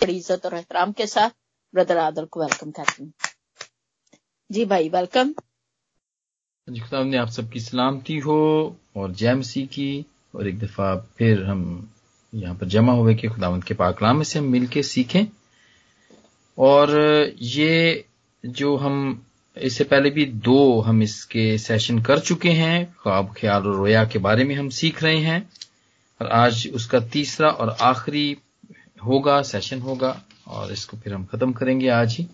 बड़ी इज़्ज़त और एहतराम के साथ, ब्रदर आदल को वेलकम करती हूँ। जी भाई वेलकम जी खुदा ने आप सबकी सलामती हो और जय मसीह की, और एक दफ़ा फिर हम यहाँ पर जमा हुए कि खुदावंत के पाकलाम में से हम मिलके सीखें। और ये जो हम, इससे पहले भी दो हम इसके सेशन कर चुके हैं, ख्वाब, ख्याल और रोया के बारे में हम सीख रहे हैं। और आज उसका तीसरा और आखिरी होगा सेशन होगा और इसको फिर हम खत्म करेंगे आज ही।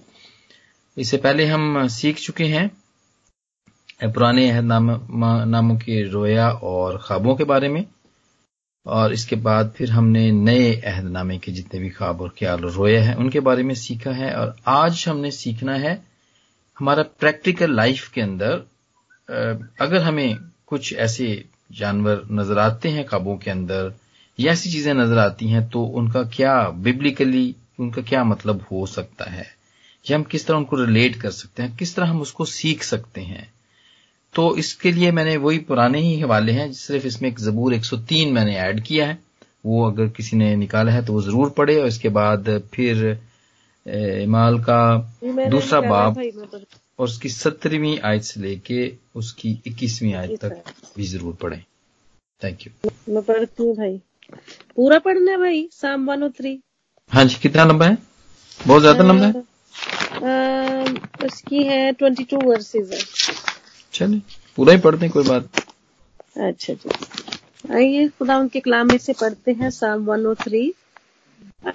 इससे पहले हम सीख चुके हैं पुराने नाम, नामों के रोया और ख्वाबों के बारे में और इसके बाद फिर हमने नए अहदनामे के जितने भी ख्वाब और ख्याल और रोया है उनके बारे में सीखा है और आज हमने सीखना है हमारा प्रैक्टिकल लाइफ के अंदर अगर हमें कुछ ऐसे जानवर नज़र आते हैं ख्वाबों के अंदर या ऐसी चीज़ें नज़र आती हैं तो उनका क्या बिब्लिकली उनका क्या मतलब हो सकता है? या हम किस तरह उनको रिलेट कर सकते हैं किस तरह हम उसको सीख सकते हैं? तो इसके लिए मैंने वही पुराने ही हवाले हैं सिर्फ़ इसमें एक जबूर 103 मैंने ऐड किया है। वो अगर किसी ने निकाला है तो वो ज़रूर पढ़े और इसके बाद फिर इमाल का दूसरा बाब और उसकी सत्रहवीं आयत से लेके उसकी इक्कीसवीं आयत तक भी ज़रूर पढ़े। थैंक यू मैं पढ़ती हूँ भाई। पूरा पढ़ना है भाई साम वन ओ थ्री। हाँ जी कितना लंबा है? बहुत ज़्यादा लंबा है? उसकी है ट्वेंटी टू वर्सेज है। चलिए पूरा ही पढ़ते हैं कोई बात। अच्छा जी आइए खुदावंत के कलाम में से पढ़ते हैं साम वन ओ थ्री।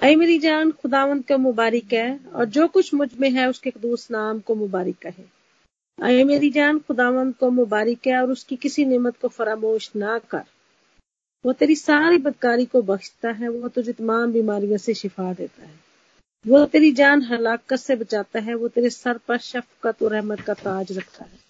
आई मेरी जान खुदावंत का मुबारक है और जो कुछ मुझमें है उसके कदूस नाम को मुबारक है आई मेरी जान खुदावंत को मुबारक है और उसकी किसी नेमत को फरामोश ना कर। वो तेरी सारी बदकारी को बख्शता है, वो तुझे तमाम बीमारियों से शिफा देता है। वो तेरी जान हलाकत से बचाता है, वो तेरे सर पर शफकत और रहमत का ताज रखता है।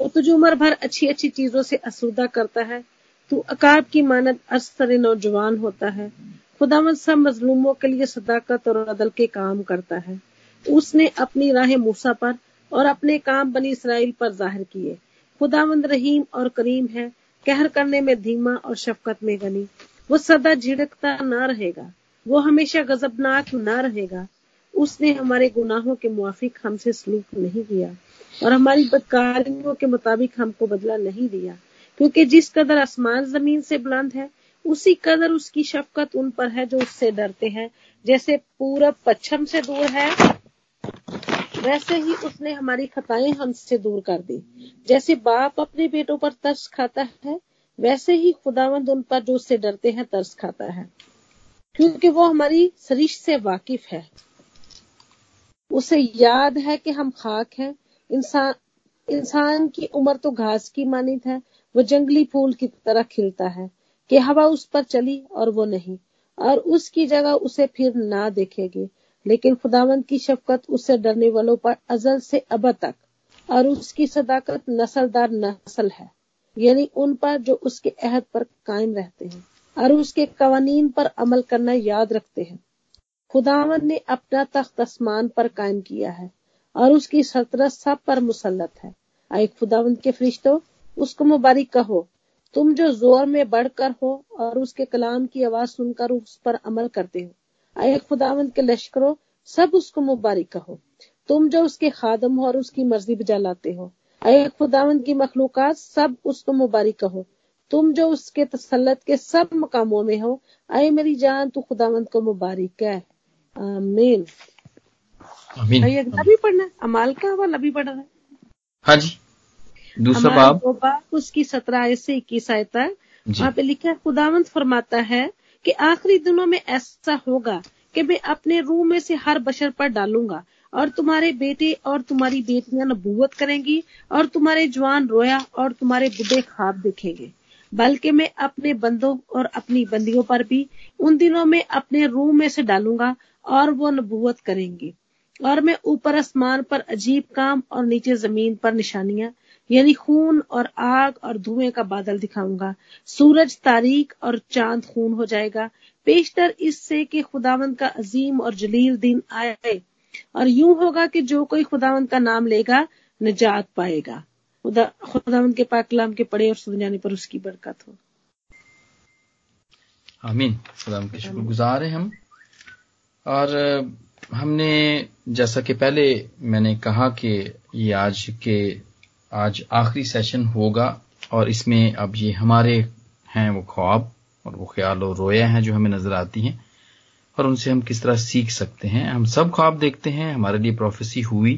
वो तुझे उम्र भर अच्छी अच्छी चीज़ों से असुदा करता है। तू अकाब की मानद असर नौजवान होता है। खुदावन सब मजलूमों के लिए सदाकत और अदल के काम करता है। उसने अपनी राह मूसा पर और अपने काम बनी इसराइल पर ज़ाहिर किए। खुदावंद रहीम और करीम है। कहर करने में धीमा और शफकत में गनी। वो सदा झिड़कता ना रहेगा। वो हमेशा गजबनाक ना रहेगा। उसने हमारे गुनाहों के मुआफिक हमसे सलूक नहीं किया और हमारी बदकारियों के मुताबिक हमको बदला नहीं दिया। क्योंकि जिस कदर आसमान ज़मीन से बुलंद है, उसी कदर उसकी शफकत उन पर है जो उससे डरते हैं। जैसे पूरब पश्चिम से दूर है वैसे ही उसने हमारी खताएँ हमसे दूर कर दी। जैसे बाप अपने बेटों पर तरस खाता है, वैसे ही खुदावंद उन पर जो उससे डरते हैं तरस खाता है। क्योंकि वो हमारी सरिश से वाकिफ है। उसे याद है कि हम खाक हैं। इंसान इंसान की उम्र तो घास की मानित है। वो जंगली फूल की तरह खिलता है कि हवा उस पर चली और वो नहीं। और उसकी जगह उसे फिर ना देखेगी। लेकिन खुदावंत की शफकत उससे डरने वालों पर अजल से अब तक, और उसकी सदाकत नस्लदार नस्ल है, यानी उन पर जो उसके अहद पर कायम रहते हैं, और उसके कवानीन पर अमल करना याद रखते हैं। खुदावन ने अपना तख्त आसमान पर कायम किया है, और उसकी सल्तनत सब पर मुसलत है। आए खुदावंत के फरिश्तों, उसको मुबारक कहो, तुम जो ज़ोर में बढ़कर हो और उसके कलाम की आवाज़ सुनकर उस पर अमल करते हो आए खुदावंत के लश्करों सब उसको मुबारक कहो। तुम जो उसके खादम हो और उसकी मर्ज़ी बजा लाते हो। आए खुदावंत की मखलूक सब उसको मुबारक कहो। तुम जो उसके तसलत के सब मकामों में हो आए मेरी जान तू खुदावंत को मुबारक है आमीन। अभी पढ़ना अमाल का हवाला भी पढ़ रहा है? हाँ जी। दूसरा बाब। उसकी सत्रह आयत से इक्कीस आयत तक। वहाँ पे लिखा है खुदावंत फरमाता है कि आखिरी दिनों में ऐसा होगा कि मैं अपने रूह में से हर बशर पर डालूँगा और तुम्हारे बेटे और तुम्हारी बेटियाँ नबूवत करेंगी और तुम्हारे जवान रोया और तुम्हारे बुढ़े खाब देखेंगे। बल्कि मैं अपने बंदों और अपनी बंदियों पर भी उन दिनों में अपने रूह में से डालूँगा और वो नबूवत करेंगी। और मैं ऊपर आसमान पर अजीब काम और नीचे ज़मीन पर निशानियाँ यानी खून और आग और धुएँ का बादल दिखाऊँगा। सूरज तारीख और चाँद खून हो जाएगा। पेशतर इससे कि खुदावंत का अजीम और जलील दिन आए और यूँ होगा कि जो कोई खुदावंत का नाम लेगा, निजात पाएगा। खुदा, खुदावंत के पाक कलाम के पढ़े और सुन जाने पर उसकी बरकत हो। आमीन। खुदावंत के शुक्रगुजार हैं हम। और, हमने, जैसा कि पहले मैंने कहा कि ये आज के आज आखिरी सेशन होगा और इसमें अब ये हमारे हैं वो ख्वाब और वो ख्याल और रोया हैं जो हमें नज़र आती हैं और उनसे हम किस तरह सीख सकते हैं। हम सब ख्वाब देखते हैं। हमारे लिए प्रोफेसी हुई,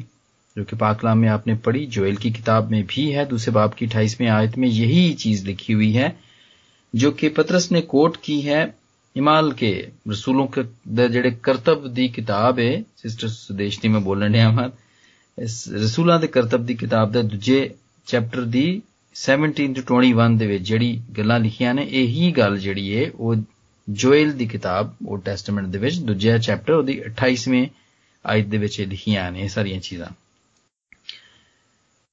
जो कि पाकलाम में आपने पढ़ी, जोएल की किताब में भी है। दूसरे बाप की अठाईसवीं आयत में यही चीज़ लिखी हुई है, जो कि पत्रस ने कोट की है इमाल के रसूलों के जड़े कर्तव्य दी किताब है। सिस्टर सुदेशनी में बोलने अहमद ਇਸ ਰਸੂਲਾਂ ਦੇ ਕਰਤੱਵ ਦੀ ਕਿਤਾਬ ਦੇ ਦੂਜੇ ਚੈਪਟਰ ਦੀ 17 ਤੋਂ 21 ਦੇ ਵਿੱਚ ਜਿਹੜੀ ਗੱਲਾਂ ਲਿਖੀਆਂ ਨੇ ਇਹੀ ਗੱਲ ਜਿਹੜੀ ਹੈ ਉਹ ਜੋਇਲ ਦੀ ਕਿਤਾਬ ਉਹ ਟੈਸਟਮੈਂਟ ਦੇ ਵਿੱਚ ਦੂਜਾ ਚੈਪਟਰ ਉਹਦੀ 28ਵੇਂ आयत ਦੇ ਵਿੱਚ ਲਿਖੀਆਂ ਨੇ ਇਹ ਸਾਰੀਆਂ ਚੀਜ਼ਾਂ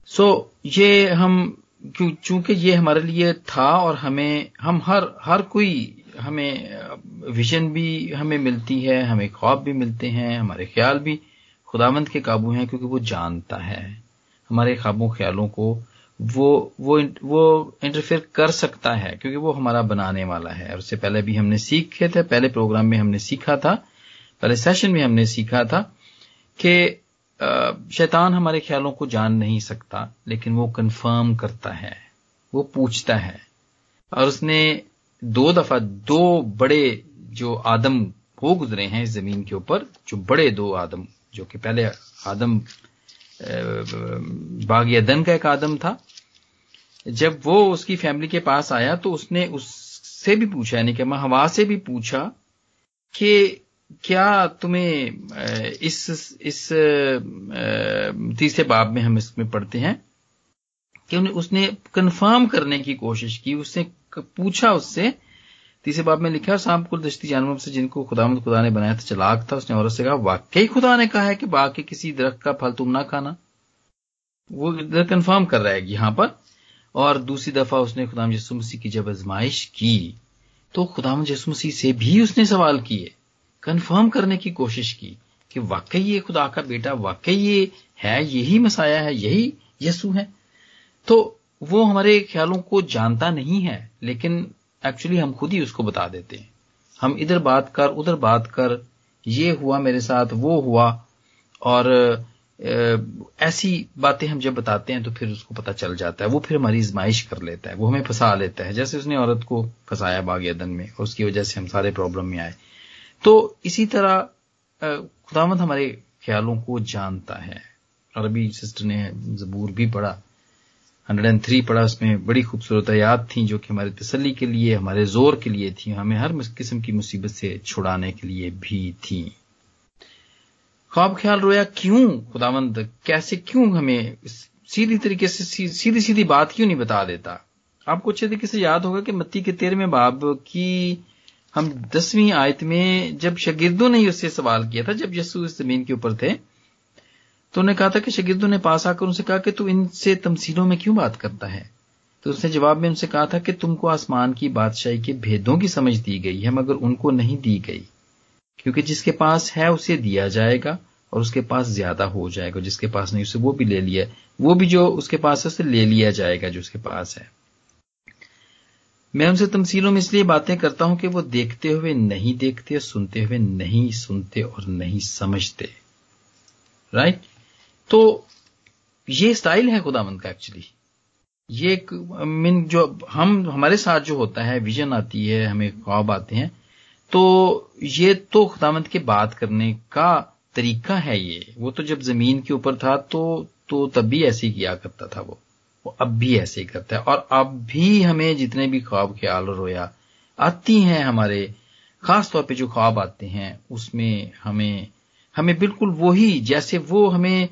सो ये हम चूंकि ये हमारे लिए था और हमें हम हर हर कोई हमें विजन भी हमें मिलती है हमें ख्वाब भी मिलते हैं हमारे ख्याल भी खुदावंत के काबू हैं क्योंकि वो जानता है। हमारे ख्वाबों ख्यालों को वो वो वो इंटरफेयर कर सकता है क्योंकि वो हमारा बनाने वाला है। और उससे पहले भी हमने सीखे थे, पहले प्रोग्राम में हमने सीखा था, पहले सेशन में हमने सीखा था कि शैतान हमारे ख्यालों को जान नहीं सकता, लेकिन वो कंफर्म करता है, वो पूछता है। और उसने दो दफ़ा दो बड़े जो आदम हो गुजरे हैं इस ज़मीन के ऊपर, जो बड़े दो आदम जो कि पहले आदम बाग अदन का एक आदम था, जब वो उसकी फैमिली के पास आया तो उसने उससे भी पूछा, यानी कि हवा से भी पूछा कि क्या तुम्हें इस इस तीसरे बाब में हम इसमें पढ़ते हैं कि उसने कंफर्म करने की कोशिश की उसने पूछा उससे तीसरे बाब में लिखा सांप कुल दश्ती जानवर से जिनको खुदामद खुदा ने बनाया था, चलाक था, उसने औरत से कहा, वाकई खुदा ने कहा है कि बाकी किसी दरख्त का फल तुम ना खाना? वो इधर कंफर्म कर रहा है यहाँ पर, और दूसरी दफ़ा उसने खुदाम यसु मसीह की जब आजमाइश की तो खुदाम यसु मसीह से भी उसने सवाल किए कंफर्म करने की कोशिश की कि वाकई ये खुदा का बेटा, वाकई ये है, यही मसाया है, यही यसु है। तो वो हमारे ख्यालों को जानता नहीं है, लेकिन एक्चुअली हम खुद ही उसको बता देते हैं। हम इधर बात कर, उधर बात कर, ये हुआ मेरे साथ, वो हुआ, और ऐसी बातें हम जब बताते हैं तो फिर उसको पता चल जाता है। वो फिर हमारी इजमाइश कर लेता है, वो हमें फंसा लेता है। जैसे उसने औरत को फंसाया बागेदन में, और उसकी वजह से हम सारे प्रॉब्लम में आए। तो इसी तरह खुदामद हमारे ख्यालों को जानता है। अरबी सिस्टर ने जबूर भी पढ़ा 103 पढ़ा उसमें बड़ी खूबसूरत याद थी जो कि हमारे तसल्ली के लिए, हमारे ज़ोर के लिए थी, हमें हर किस्म की मुसीबत से छुड़ाने के लिए भी थी। ख्वाब ख्याल रोया, क्यों? खुदावंद, कैसे क्यों हमें सीधी तरीके से सीधी सीधी बात क्यों नहीं बता देता? आपको अच्छे तरीके से याद होगा कि मत्ती के तेरहवें बाब की हम दसवीं आयत में जब शगिर्दों ने उससे सवाल किया था, जब यस्सु इस ज़मीन के ऊपर थे तो उन्हें कहा था कि शगिर्दों ने पास आकर उनसे कहा कि तू इनसे तमसीलों में क्यों बात करता है? तो उसने जवाब में उनसे कहा था कि तुमको आसमान की बादशाही के भेदों की समझ दी गई है, मगर उनको नहीं दी गई। क्योंकि जिसके पास है, उसे दिया जाएगा और उसके पास ज़्यादा हो जाएगा। जिसके पास नहीं, उसे वो भी ले लिया, वो भी जो उसके पास है, उसे ले लिया जाएगा जो उसके पास है। मैं उनसे तमसीलों में इसलिए बातें करता हूँ कि वो देखते हुए नहीं देखते, सुनते हुए नहीं सुनते और नहीं समझते। राइट तो ये स्टाइल है खुदामंद का एक्चुअली ये एक मीन जो हम, हमारे साथ जो होता है विजन आती है, हमें ख्वाब आते हैं तो ये तो खुदामंद के बात करने का तरीका है ये। वो तो जब ज़मीन के ऊपर था तो तो तब भी ऐसे ही किया करता था वो। वो अब भी ऐसे ही करता है। और अब भी हमें जितने भी ख्वाब ख्याल रोया आती हैं हमारे, खास तौर पे जो ख्वाब आते हैं, उसमें हमें हमें बिल्कुल वही, जैसे वो हमें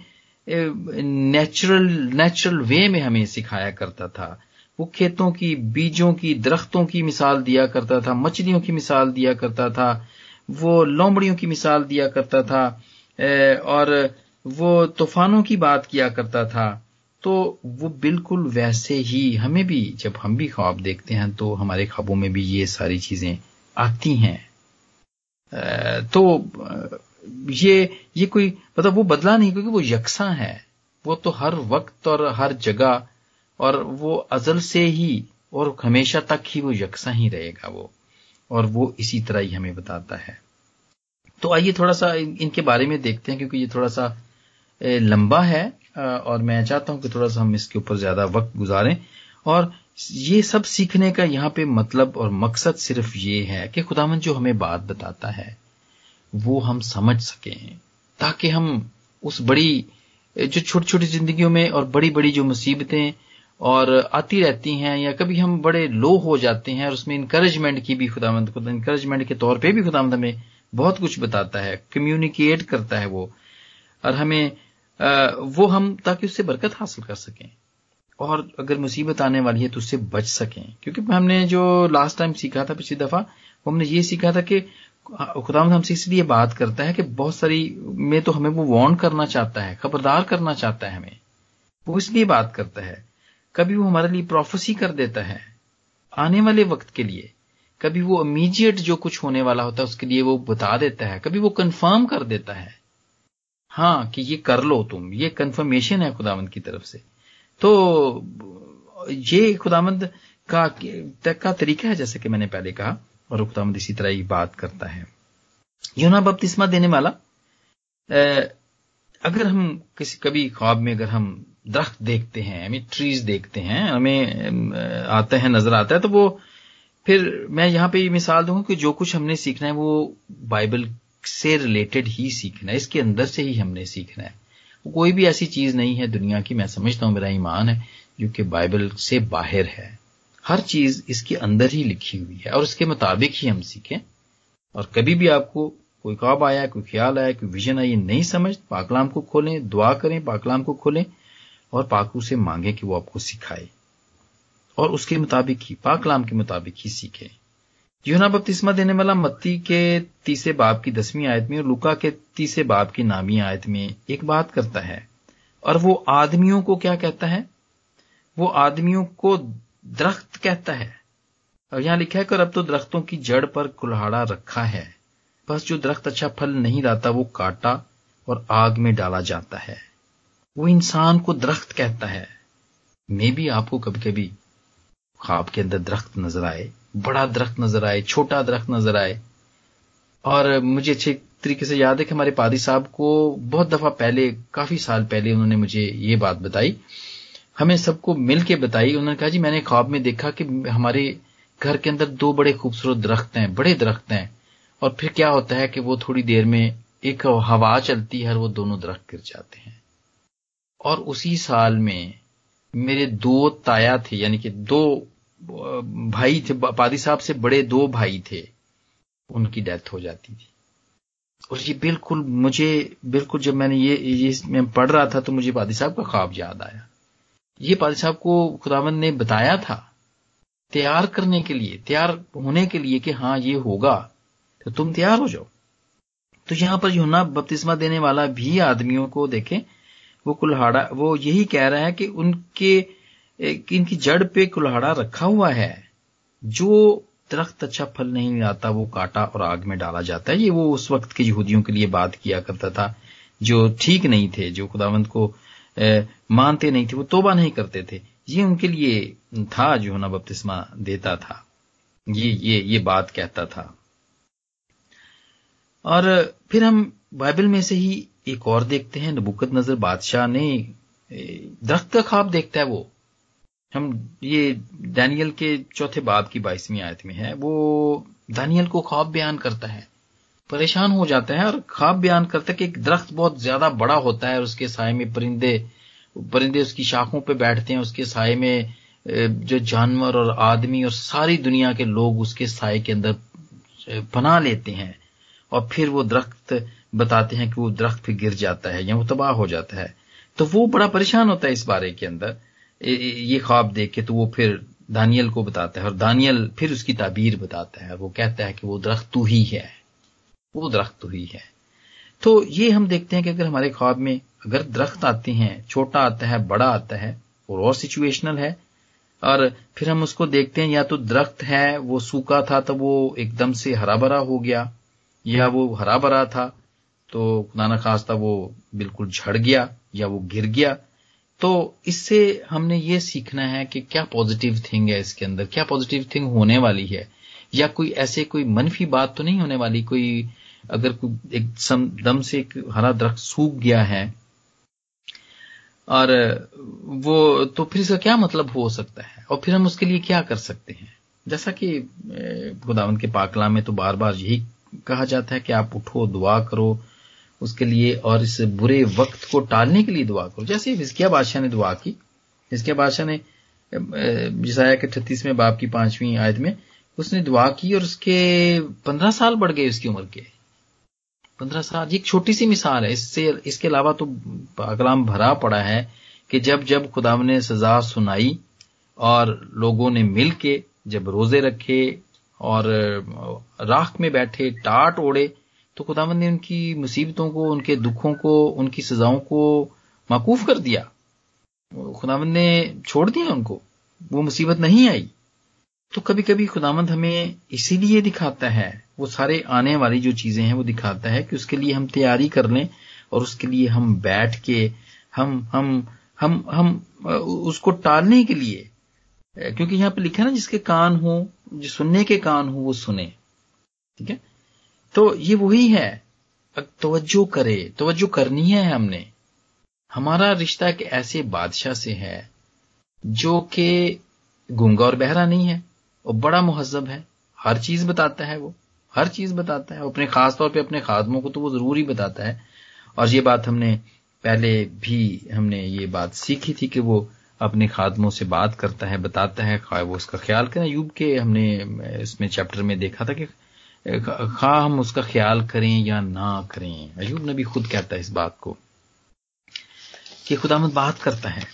नेचुरल नेचुरल वे में हमें सिखाया करता था। वो खेतों की, बीजों की, दरख्तों की मिसाल दिया करता था, मछलियों की मिसाल दिया करता था, वो लोमड़ियों की मिसाल दिया करता था और वो तूफानों की बात किया करता था। तो वो बिल्कुल वैसे ही हमें भी, जब हम भी ख्वाब देखते हैं तो हमारे ख्वाबों में भी ये सारी चीज़ें आती हैं। तो ये ये कोई मतलब वो बदला नहीं क्योंकि वो यकसा है। वो तो हर वक्त और हर जगह और वो अजल से ही और हमेशा तक ही वो यकसा ही रहेगा वो। और वो इसी तरह ही हमें बताता है। तो आइए थोड़ा सा इनके बारे में देखते हैं क्योंकि ये थोड़ा सा लंबा है और मैं चाहता हूँ कि थोड़ा सा हम इसके ऊपर ज़्यादा वक्त गुजारें। और ये सब सीखने का यहाँ पे मतलब और मकसद सिर्फ़ ये है कि खुदावन जो हमें बात बताता है वो हम समझ सकें, ताकि हम उस बड़ी, जो छोटी छोटी जिंदगियों में और बड़ी बड़ी जो मुसीबतें और आती रहती हैं, या कभी हम बड़े लो हो जाते हैं और उसमें इंकरेजमेंट की भी खुदामंद खुदा इंकरेजमेंट के तौर पे भी खुदामंद हमें बहुत कुछ बताता है कम्युनिकेट करता है वो, और हमें वो हम ताकि उससे बरकत हासिल कर सकें। और अगर मुसीबत आने वाली है तो उससे बच सकें, क्योंकि हमने जो लास्ट टाइम सीखा था पिछली दफ़ा, वो हमने ये सीखा था कि खुदाम हमसे इसलिए बात करता है कि बहुत सारी में तो हमें वो वार्न करना चाहता है, खबरदार करना चाहता है हमें। वो इसलिए बात करता है, कभी वो हमारे लिए प्रोफेसी कर देता है, आने वाले वक्त के लिए। कभी वो इमीजिएट जो कुछ होने वाला होता है, उसके लिए वो बता देता है, कभी वो कंफर्म कर देता है। हाँ कि ये कर लो तुम, ये कंफर्मेशन है खुदामंद की तरफ़ से। तो ये खुदामंद का का तरीका है, जैसे कि मैंने पहले कहा और खुदामंद इसी तरह ही बात करता है। यूना बपतिस्मा देने वाला अगर हम किसी, कभी ख्वाब में अगर हम दरख्त देखते हैं हमें ट्रीज देखते हैं, हमें आते हैं, नज़र आता है तो वो, फिर मैं यहाँ पे ये मिसाल दूँगा कि जो कुछ हमने सीखना है, वो बाइबल से रिलेटेड ही सीखना है, इसके अंदर से ही हमने सीखना है। कोई भी ऐसी चीज़ नहीं है दुनिया की, मैं समझता हूँ मेरा ईमान है, जो कि बाइबल से बाहर है। हर चीज़ इसके अंदर ही लिखी हुई है और इसके मुताबिक ही हम सीखें। और कभी भी आपको कोई ख्वाब आया, कोई ख्याल आया, कोई विजन आया नहीं समझ, पाकलाम को खोलें, दुआ करें, पाकलाम को खोलें और पाकू से मांगे कि वो आपको सिखाए। और उसके मुताबिक ही, पाकलाम के मुताबिक ही सीखे। यूना बपतिस्मा देने वाला मत्ती के तीसरे बाब की दसवीं आयत में और लुका के तीसरे बाब की नामी आयत में एक बात करता है। और वो आदमियों को क्या कहता है? वो आदमियों को दरख्त कहता है। और यहाँ लिखा है कि अब तो दरख्तों की जड़ पर कुल्हाड़ा रखा है। बस जो दरख्त अच्छा फल नहीं लाता, वो काटा और आग में डाला जाता है। वो इंसान को दरख्त कहता है। मे भी आपको कभी कभी ख्वाब के अंदर दरख्त नज़र आए, बड़ा दरख्त नज़र आए, छोटा दरख्त नज़र आए। और मुझे अच्छे तरीके से याद है कि हमारे पादी साहब को बहुत दफ़ा पहले, काफ़ी साल पहले उन्होंने मुझे ये बात बताई हमें सबको मिल के बताई। उन्होंने कहा जी मैंने ख्वाब में देखा कि हमारे घर के अंदर दो बड़े खूबसूरत दरख्त हैं बड़े दरख्त हैं। और फिर क्या होता है कि वो थोड़ी देर में एक हवा चलती है और वो दोनों दरख्त गिर जाते हैं। और उसी साल में मेरे दो ताया थे यानी कि दो भाई थे पादी साहब से बड़े दो भाई थे उनकी डेथ हो जाती थी। और ये बिल्कुल मुझे बिल्कुल जब मैंने ये, ये मैं पढ़ रहा था तो मुझे पादी साहब का ख्वाब याद आया। ये पादी साहब को खुदावन ने बताया था, तैयार करने के लिए, तैयार होने के लिए कि हाँ ये होगा तो तुम तैयार हो जाओ। तो यहाँ पर यूना बपतिस्मा देने वाला भी आदमियों को देखें, वो कुल्हाड़ा, वो यही कह रहा है कि उनके इनकी जड़ पे कुल्हाड़ा रखा हुआ है। जो दरख्त अच्छा फल नहीं आता, वो काटा और आग में डाला जाता है। ये वो उस वक्त के यहूदियों के लिए बात किया करता था, जो ठीक नहीं थे, जो खुदावंत को मानते नहीं थे, वो तोबा नहीं करते थे। ये उनके लिए था जो ना बपतिस्मा देता था। ये ये ये बात कहता था। और फिर हम बाइबल में से ही एक और देखते हैं नबुकत नज़र बादशाह ने दरख्त का ख्वाब देखता है वो। हम ये दानियल के चौथे बाब की बाईसवीं आयत में है, वो दानियल को ख्वाब बयान करता है। परेशान हो जाता है और ख्वाब बयान करते है कि एक दरख्त बहुत ज़्यादा बड़ा होता है और उसके साय में परिंदे परिंदे उसकी शाखों पर बैठते हैं, उसके साय में जो जानवर और आदमी और सारी दुनिया के लोग उसके साय के अंदर बना लेते हैं और फिर वो दरख्त बताते हैं कि वो दरख्त फिर गिर जाता है या वो तबाह हो जाता है। तो वो बड़ा परेशान होता है इस बारे के अंदर। ये ख्वाब देख के तो वो फिर दानियल को बताता है और दानियल फिर उसकी ताबीर बताता है। वो कहता है कि वो दरख्त तू ही है। वो दरख्त तू ही। है तो ये हम देखते हैं कि अगर हमारे ख्वाब में अगर दरख्त आते हैं, छोटा आता है, बड़ा आता है, और और सिचुएशनल है, और फिर हम उसको देखते हैं, या तो दरख्त है, वो सूखा था तो वो एकदम से हरा भरा हो गया, या वो हरा भरा था तो नाना खास था, वो बिल्कुल झड़ गया, या वो गिर गया। तो इससे हमने ये सीखना है कि क्या पॉजिटिव थिंग है इसके अंदर, क्या पॉजिटिव थिंग होने वाली है, या कोई ऐसे कोई मनफी बात तो नहीं होने वाली, कोई अगर एक दम से एक हरा दरख्त सूख गया है, और वो तो फिर इसका क्या मतलब हो सकता है? और फिर हम उसके लिए क्या कर सकते हैं? जैसा कि खुदावन के पाकला में तो बार बार यही कहा जाता है कि आप उठो, दुआ करो उसके लिए, और इस बुरे वक्त को टालने के लिए दुआ करो। जैसे हिस्किया बादशाह ने दुआ की। हिस्किया बादशाह ने जिसाया के छत्तीसवें बाप की पांचवी आयत में उसने दुआ की, और उसके पंद्रह साल बढ़ गए उसकी उम्र के। पंद्रह साल एक छोटी सी मिसाल है। इससे, इसके अलावा तो कलाम भरा पड़ा है कि जब जब खुदाम ने सजा सुनाई और लोगों ने मिल के जब रोज़े रखे और राख में बैठे, टाट ओढ़े तो खुदावन ने उनकी मुसीबतों को, उनके दुखों को, उनकी सजाओं को माकूफ कर दिया। खुदावन ने छोड़ दिया उनको। वो मुसीबत नहीं आई। तो कभी कभी खुदामंद हमें इसीलिए दिखाता है वो सारे आने वाली जो चीज़ें हैं वो दिखाता है कि उसके लिए हम तैयारी कर लें और उसके लिए हम बैठ के हम हम हम हम उसको टालने के लिए क्योंकि यहाँ पर लिखा है ना, जिसके कान हो, जो सुनने के कान हो, वो सुने। ठीक है? तो ये वही है। तवज्जो करे, तवज्जो करनी है हमने। हमारा रिश्ता एक ऐसे बादशाह से है, जो कि गूँगा और बहरा नहीं है, और बड़ा मुहजब है। हर चीज़ बताता है वो। हर चीज़ बताता है। अपने खास तौर पे अपने खादमों को तो वो ज़रूर ही बताता है। और ये बात हमने पहले भी हमने ये बात सीखी थी कि वो अपने खादमों से बात करता है, बताता है, खा वो उसका ख्याल करें। यूब के हमने, इसमें चैप्टर में देखा था कि खा हम उसका ख्याल करें या ना करें। अयूब ने भी खुद कहता है इस बात को कि खुदामद बात करता है।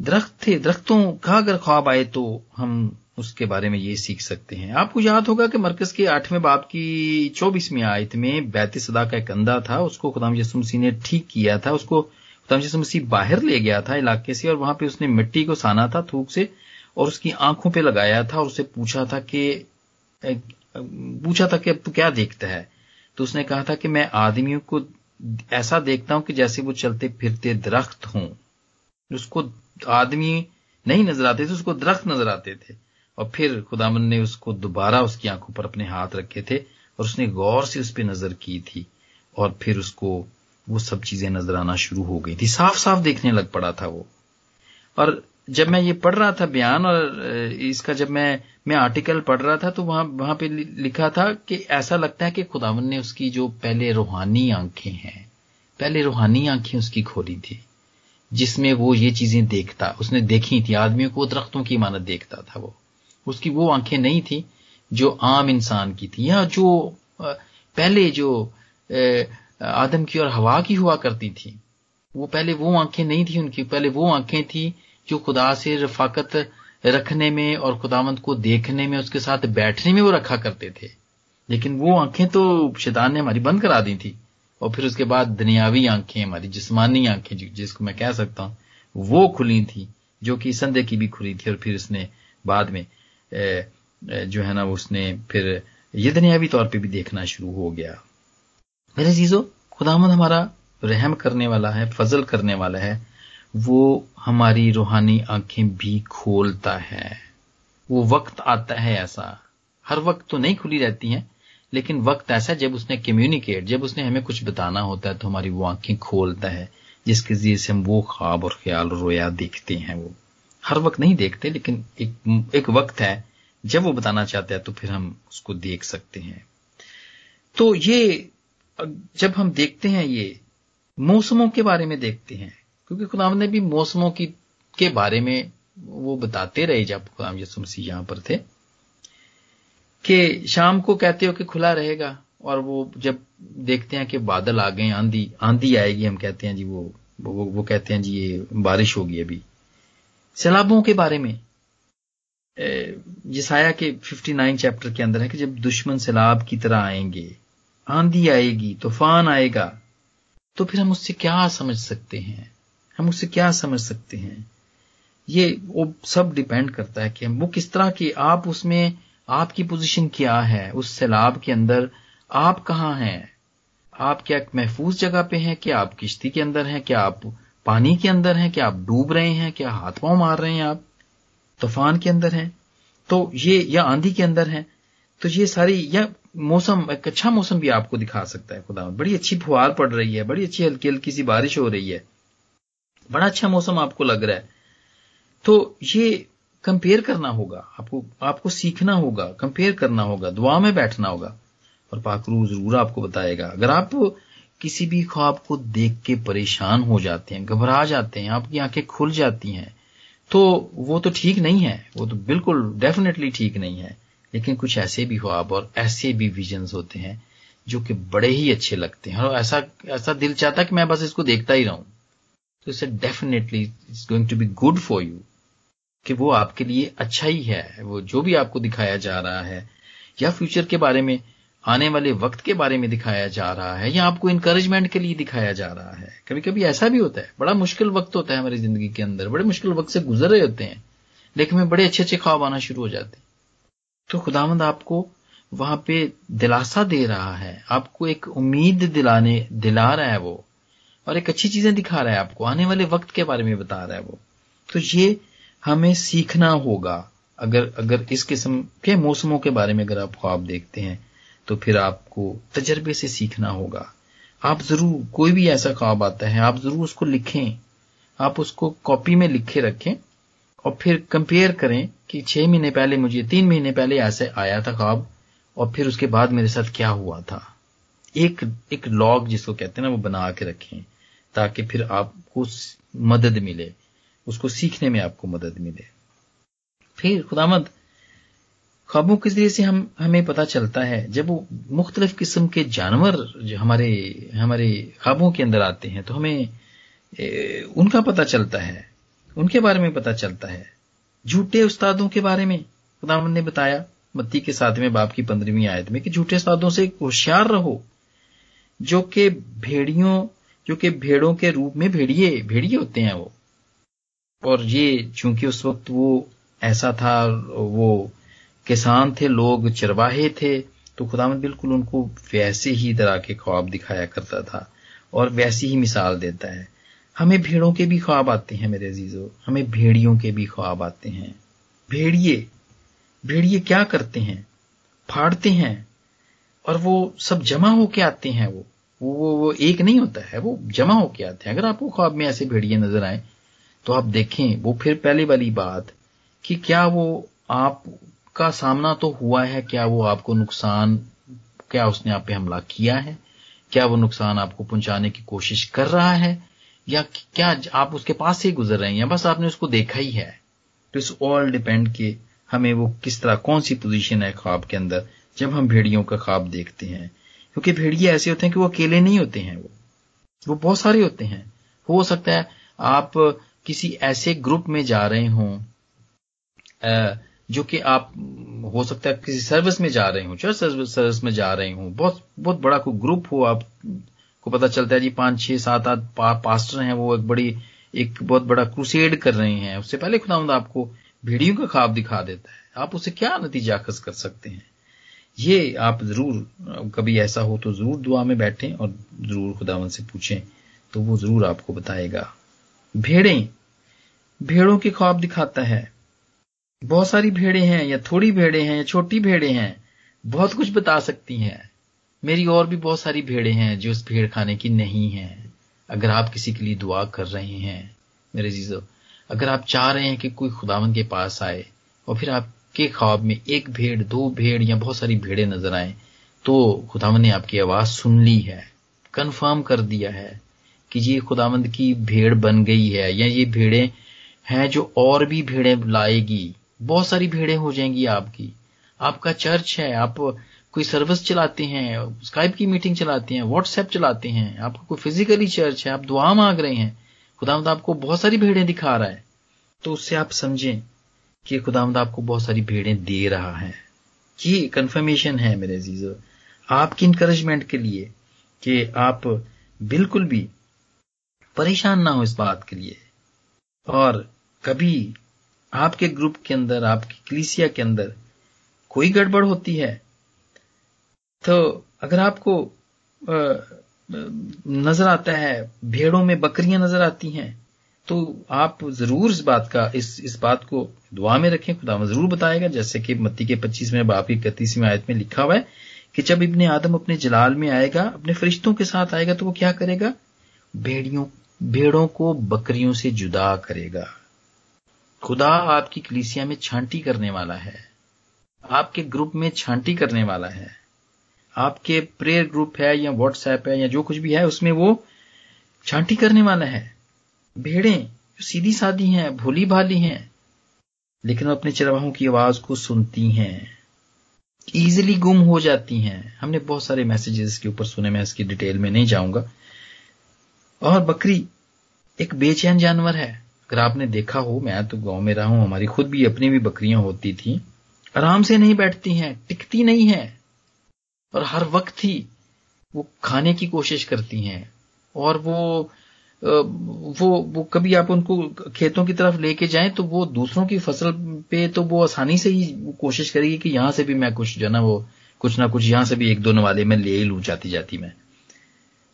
दरख्त थे, दरख्तों का अगर ख्वाब आए तो हम उसके बारे में ये सीख सकते हैं। आपको याद होगा कि मरकज के आठवें बाप की चौबीसवीं आयत में बैत सदा का एक अंधा था, उसको खुदाम यसु मसीह ने ठीक किया था, उसको खुदाम यसु मसीह बाहर ले गया था इलाके से और वहाँ पे उसने मिट्टी को साना था थूक से और उसकी आँखों पे लगाया था और उसे पूछा था कि पूछा था कि अब तू क्या देखता है? तो उसने कहा था कि मैं आदमियों को ऐसा देखता हूँ कि जैसे वो चलते फिरते दरख्त हों। उसको आदमी नहीं नज़र आते थे, उसको दरख्त नज़र आते थे। और फिर खुदामन ने उसको दोबारा उसकी आँखों पर अपने हाथ रखे थे और उसने गौर से उस पर नज़र की थी और फिर उसको वो सब चीज़ें नज़र आना शुरू हो गई थी। साफ़ साफ़ देखने लग पड़ा था वो। और जब मैं ये पढ़ रहा था बयान और इसका जब मैं मैं आर्टिकल पढ़ रहा था तो वहाँ वहाँ पे लिखा था कि ऐसा लगता है कि खुदावन ने उसकी जो पहले रूहानी आँखें हैं, पहले रूहानी आँखें उसकी खोली थी, जिसमें वो ये चीज़ें देखता, उसने देखी थी, आदमियों को दरख्तों की इमानत देखता था वो। उसकी वो आँखें नहीं थी जो आम इंसान की थी, या जो पहले जो आदम की और हवा की हुआ करती थी। वो पहले वो आँखें नहीं थी उनकी, पहले वो आँखें थी जो खुदा से रफाकत रखने में और खुदावंत को देखने में, उसके साथ बैठने में वो रखा करते थे। लेकिन वो आँखें तो शैतान ने हमारी बंद करा दी थी। और फिर उसके बाद दुनियावी आँखें, हमारी जिस्मानी आँखें जिसको मैं कह सकता हूँ, वो खुली थी, जो कि संदेह की भी खुली थी और फिर उसने बाद में जो है ना, उसने फिर ये दुनियावी तौर पे भी देखना शुरू हो गया। मेरे चीज़ों खुदामद हमारा रहम करने वाला है, फजल करने वाला है, वो हमारी रूहानी आँखें भी खोलता है। वो वक्त आता है ऐसा। हर वक्त तो नहीं खुली रहती हैं, लेकिन वक्त ऐसा जब उसने कम्युनिकेट जब उसने हमें कुछ बताना होता है तो हमारी वो आँखें खोलता है, जिसके ज़रिए से हम वो ख्वाब और ख्याल रोया देखते हैं वो। हर वक्त नहीं देखते लेकिन एक एक वक्त है जब वो बताना चाहता है तो फिर हम उसको देख सकते हैं। तो ये जब हम देखते हैं ये मौसमों के बारे में देखते हैं क्योंकि खुदाम ने भी मौसमों की के बारे में वो बताते रहे जब खुदाम यसु मसीह यहाँ पर थे कि शाम को कहते हो कि खुला रहेगा और वो जब देखते हैं कि बादल आ गए आंधी आंधी आएगी हम कहते हैं जी वो वो, वो कहते हैं जी ये बारिश होगी अभी। सैलाबों के बारे में जिसाया के 59 चैप्टर के अंदर है कि जब दुश्मन सैलाब की तरह आएँगे, आंधी आएगी, तूफ़ान आएगा तो फिर हम उससे क्या समझ सकते हैं? हम उससे क्या समझ सकते हैं? ये वो सब डिपेंड करता है कि वो किस तरह की आप उसमें, आपकी पोजीशन क्या है? उस सैलाब के अंदर आप कहाँ हैं? आप क्या महफूज जगह पे हैं? क्या आप किश्ती के अंदर हैं? क्या आप पानी के अंदर हैं, क्या आप डूब रहे हैं, क्या हाथ पाँव मार रहे हैं आप? तूफ़ान के अंदर हैं। तो ये, या आंधी के अंदर हैं। तो ये सारी, या मौसम, एक अच्छा मौसम भी आपको दिखा सकता है खुदा बड़ी अच्छी फुहार पड़ रही है, बड़ी अच्छी हल्की हल्की सी बारिश हो रही है। बड़ा अच्छा मौसम आपको लग रहा है। तो ये कंपेयर करना होगा, आपको आपको सीखना होगा, कंपेयर करना होगा, दुआ में बैठना होगा। और पाकरू ज़रूर आपको बताएगा। अगर आप किसी भी ख्वाब को देख के परेशान हो जाते हैं, घबरा जाते हैं, आपकी आँखें खुल जाती हैं। तो वो तो ठीक नहीं है, वो तो बिल्कुल डेफिनेटली ठीक नहीं है। लेकिन कुछ ऐसे भी ख्वाब और ऐसे भी विजन्स होते हैं जो कि बड़े ही अच्छे लगते हैं। और ऐसा ऐसा दिल चाहता कि मैं बस इसको देखता ही रहूँ। तो इसे definitely it's going to be good for you कि वो आपके लिए अच्छा ही है, वो जो भी आपको दिखाया जा रहा है, या फ्यूचर के बारे में आने वाले वक्त के बारे में दिखाया जा रहा है या आपको इंकरेजमेंट के लिए दिखाया जा रहा है? कभी कभी ऐसा भी होता है। बड़ा मुश्किल वक्त होता है हमारी ज़िंदगी के अंदर। बड़े मुश्किल वक्त से गुजर रहे होते हैं। लेकिन में बड़े अच्छे अच्छे ख्वाब आना शुरू हो जाते हैं। तो खुदावंद आपको वहाँ पे दिलासा दे रहा है। आपको एक उम्मीद दिलाने, दिला रहा है वो। और एक अच्छी चीज़ें दिखा रहा है आपको। आने वाले वक्त के बारे में बता रहा है वो। तो ये हमें सीखना होगा। अगर अगर इस किस्म के मौसमों के बारे में अगर आप ख्वाब देखते हैं तो फिर आपको तजर्बे से सीखना होगा। आप ज़रूर, कोई भी ऐसा ख्वाब आता है, आप ज़रूर उसको लिखें। आप उसको कॉपी में लिखे रखें और फिर कंपेयर करें कि छह महीने पहले मुझे, तीन महीने पहले ऐसे आया था ख्वाब और फिर उसके बाद मेरे साथ क्या हुआ था। एक एक लॉग जिसको कहते हैं ना, वो बना के रखें ताकि फिर आपको मदद मिले, उसको सीखने में आपको मदद मिले। फिर खुदामद ख्वाबों के ज़रिए से हम हमें पता चलता है जब वो मुख्तलिफ़ किस्म के जानवर जो हमारे हमारे ख्वाबों के अंदर आते हैं तो हमें ए, उनका पता चलता है उनके बारे में पता चलता है। झूठे उस्तादों के बारे में खुदामंद ने बताया मत्ती के सातवें बाप की पंद्रहवीं आयत में कि झूठे उस्तादों से होशियार रहो जो कि भेड़ियों जो कि भेड़ों के रूप में भेड़िए भेड़िए होते हैं वो। और ये चूँकि उस वक्त वो ऐसा था वो किसान थे, लोग चरवाहे थे तो खुदामद बिल्कुल उनको वैसे ही तरह के ख्वाब दिखाया करता था और वैसी ही मिसाल देता है। हमें भेड़ों के भी ख्वाब आते हैं मेरे अजीजों, हमें भेड़ियों के भी ख्वाब आते हैं। भेड़िए भेड़िए क्या करते हैं? फाड़ते हैं और वो सब जमा होके आते हैं वो वो वो एक नहीं होता है, वो जमा होके आते हैं। अगर आपको ख्वाब में ऐसे भेड़िए नज़र आए तो आप देखें, वो फिर पहले वाली बात कि क्या वो आप का सामना तो हुआ है, क्या वो आपको नुकसान, क्या उसने आप पे हमला किया है? क्या वो नुकसान आपको पहुँचाने की कोशिश कर रहा है? या क्या आप उसके पास से ही गुजर रहे हैं, या बस आपने उसको देखा ही है? तो इस ऑल डिपेंड के हमें वो किस तरह, कौन सी पोजीशन है ख्वाब के अंदर, जब हम भेड़ियों का ख्वाब देखते हैं? क्योंकि भेड़िए ऐसे होते हैं कि वो अकेले नहीं होते हैं वो। वो बहुत सारे होते हैं। हो सकता है आप किसी ऐसे ग्रुप में जा रहे हों जो कि आप हो सकता है किसी सर्विस में जा रहे हो चर्च सर्विस सर्विस में जा रहे हो। बहुत बहुत बड़ा कोई ग्रुप हो आप को पता चलता है जी पाँच छह सात आठ पा, पास्टर हैं वो एक बड़ी एक बहुत बड़ा क्रूसेड कर रहे हैं। उससे पहले खुदावंद आपको वीडियो का ख्वाब दिखा देता है। आप उसे क्या नतीजा खस कर सकते हैं? ये आप ज़रूर कभी ऐसा हो तो ज़रूर दुआ में बैठें और ज़रूर खुदावन से पूछें तो वो ज़रूर आपको बताएगा। भेड़ें भेड़ों के ख्वाब दिखाता है। बहुत सारी भेड़े हैं, या थोड़ी भेड़े हैं, या छोटी भेड़े हैं, बहुत कुछ बता सकती हैं। मेरी और भी बहुत सारी भेड़े हैं जो उस भेड़ खाने की नहीं है। अगर आप किसी के लिए दुआ कर रहे हैं, मेरे जीजो अगर आप चाह रहे हैं कि कोई खुदावन के पास आए, और फिर आपके ख्वाब में एक भेड़, दो भेड़, या बहुत सारी भेड़े नज़र आए तो खुदावन ने आपकी आवाज़ सुन ली है कंफर्म कर दिया है कि ये खुदावंद की भेड़ बन गई है, या ये भेड़े हैं जो और भी भेड़े लाएगी। बहुत सारी भेड़ें हो जाएँगी आपकी। आपका चर्च है, आप कोई सर्विस चलाते हैं स्काइप की मीटिंग चलाते हैं व्हाट्सएप चलाते हैं, आपका कोई फिजिकली चर्च है, आप दुआ मांग रहे हैं खुदामद आपको बहुत सारी भेड़ें दिखा रहा है। तो उससे आप समझें कि खुदामद आपको बहुत सारी भेड़ें दे रहा है। ये कंफर्मेशन है मेरे जीजो आपकी इंकरेजमेंट के लिए कि आप बिल्कुल भी परेशान ना हो इस बात के लिए। और कभी आपके ग्रुप के अंदर, आपकी क्लिसिया के अंदर कोई गड़बड़ होती है? तो अगर आपको नज़र आता है, भेड़ों में बकरियाँ नज़र आती हैं तो आप ज़रूर इस बात का, इस इस बात को दुआ में रखें। खुदा ज़रूर बताएगा, जैसे कि मत्ती के पच्चीसवें बाप की इकतीसवीं आयत में लिखा हुआ है कि जब इब्ने आदम अपने जलाल में आएगा, अपने फरिश्तों के साथ आएगा तो वो क्या करेगा? भेड़ियों, भेड़ों को बकरियों से जुदा करेगा। खुदा आपकी कलीसिया में छांटी करने वाला है। आपके ग्रुप में छांटी करने वाला है। आपके प्रेयर ग्रुप है या व्हाट्सएप है या जो कुछ भी है, उसमें वो छांटी करने वाला है। भेड़ें जो सीधी सादी हैं, भोली भाली हैं, लेकिन वो अपने चरवाहों की आवाज़ को सुनती हैं। इजिली गुम हो जाती हैं। हमने बहुत सारे मैसेजेस के ऊपर सुने, मैं इसकी डिटेल में नहीं जाऊँगा। और बकरी एक बेचैन जानवर है। अगर आपने देखा हो, मैं तो गाँव में रहा हूँ, हमारी खुद भी अपनी भी बकरियाँ होती थी। आराम से नहीं बैठती हैं, टिकती नहीं है। और हर वक्त ही वो खाने की कोशिश करती हैं। और वो वो वो कभी आप उनको खेतों की तरफ़ लेके जाएँ तो वो दूसरों की फ़सल पे तो वो आसानी से ही कोशिश करेगी कि यहाँ से भी मैं कुछ जो ना वो, कुछ ना कुछ यहाँ से भी एक दो नवाले में ले ही लू जाती जाती मैं।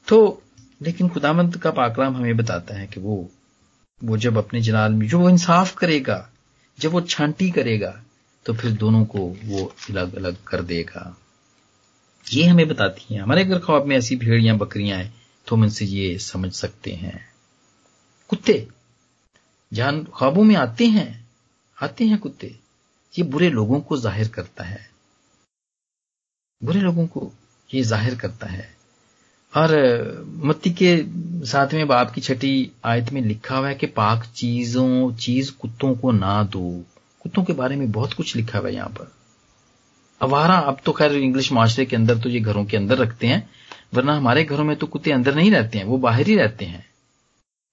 तो लेकिन खुदामंद का पाकलाम हमें बताता है कि वो वो जब अपने जलाल में जो वो इंसाफ करेगा, जब वो छांटी करेगा तो फिर दोनों को वो अलग अलग कर देगा। ये हमें बताती है। हमारे अगर ख्वाब में ऐसी भेड़ियाँ, बकरियाँ हैं तो हम इनसे ये समझ सकते हैं। कुत्ते जान ख्वाबों में आते हैं आते हैं कुत्ते, ये बुरे लोगों को ज़ाहिर करता है। बुरे लोगों को ये ज़ाहिर करता है। और मत्ती के सातवें बाप की छठी आयत में लिखा हुआ है कि पाक चीज़ों, चीज़ कुत्तों को ना दो। कुत्तों के बारे में बहुत कुछ लिखा हुआ है यहाँ पर। अवारा, अब तो खैर इंग्लिश माशरे के अंदर तो ये घरों के अंदर रखते हैं, वरना हमारे घरों में तो कुत्ते अंदर नहीं रहते हैं, वो बाहर ही रहते हैं।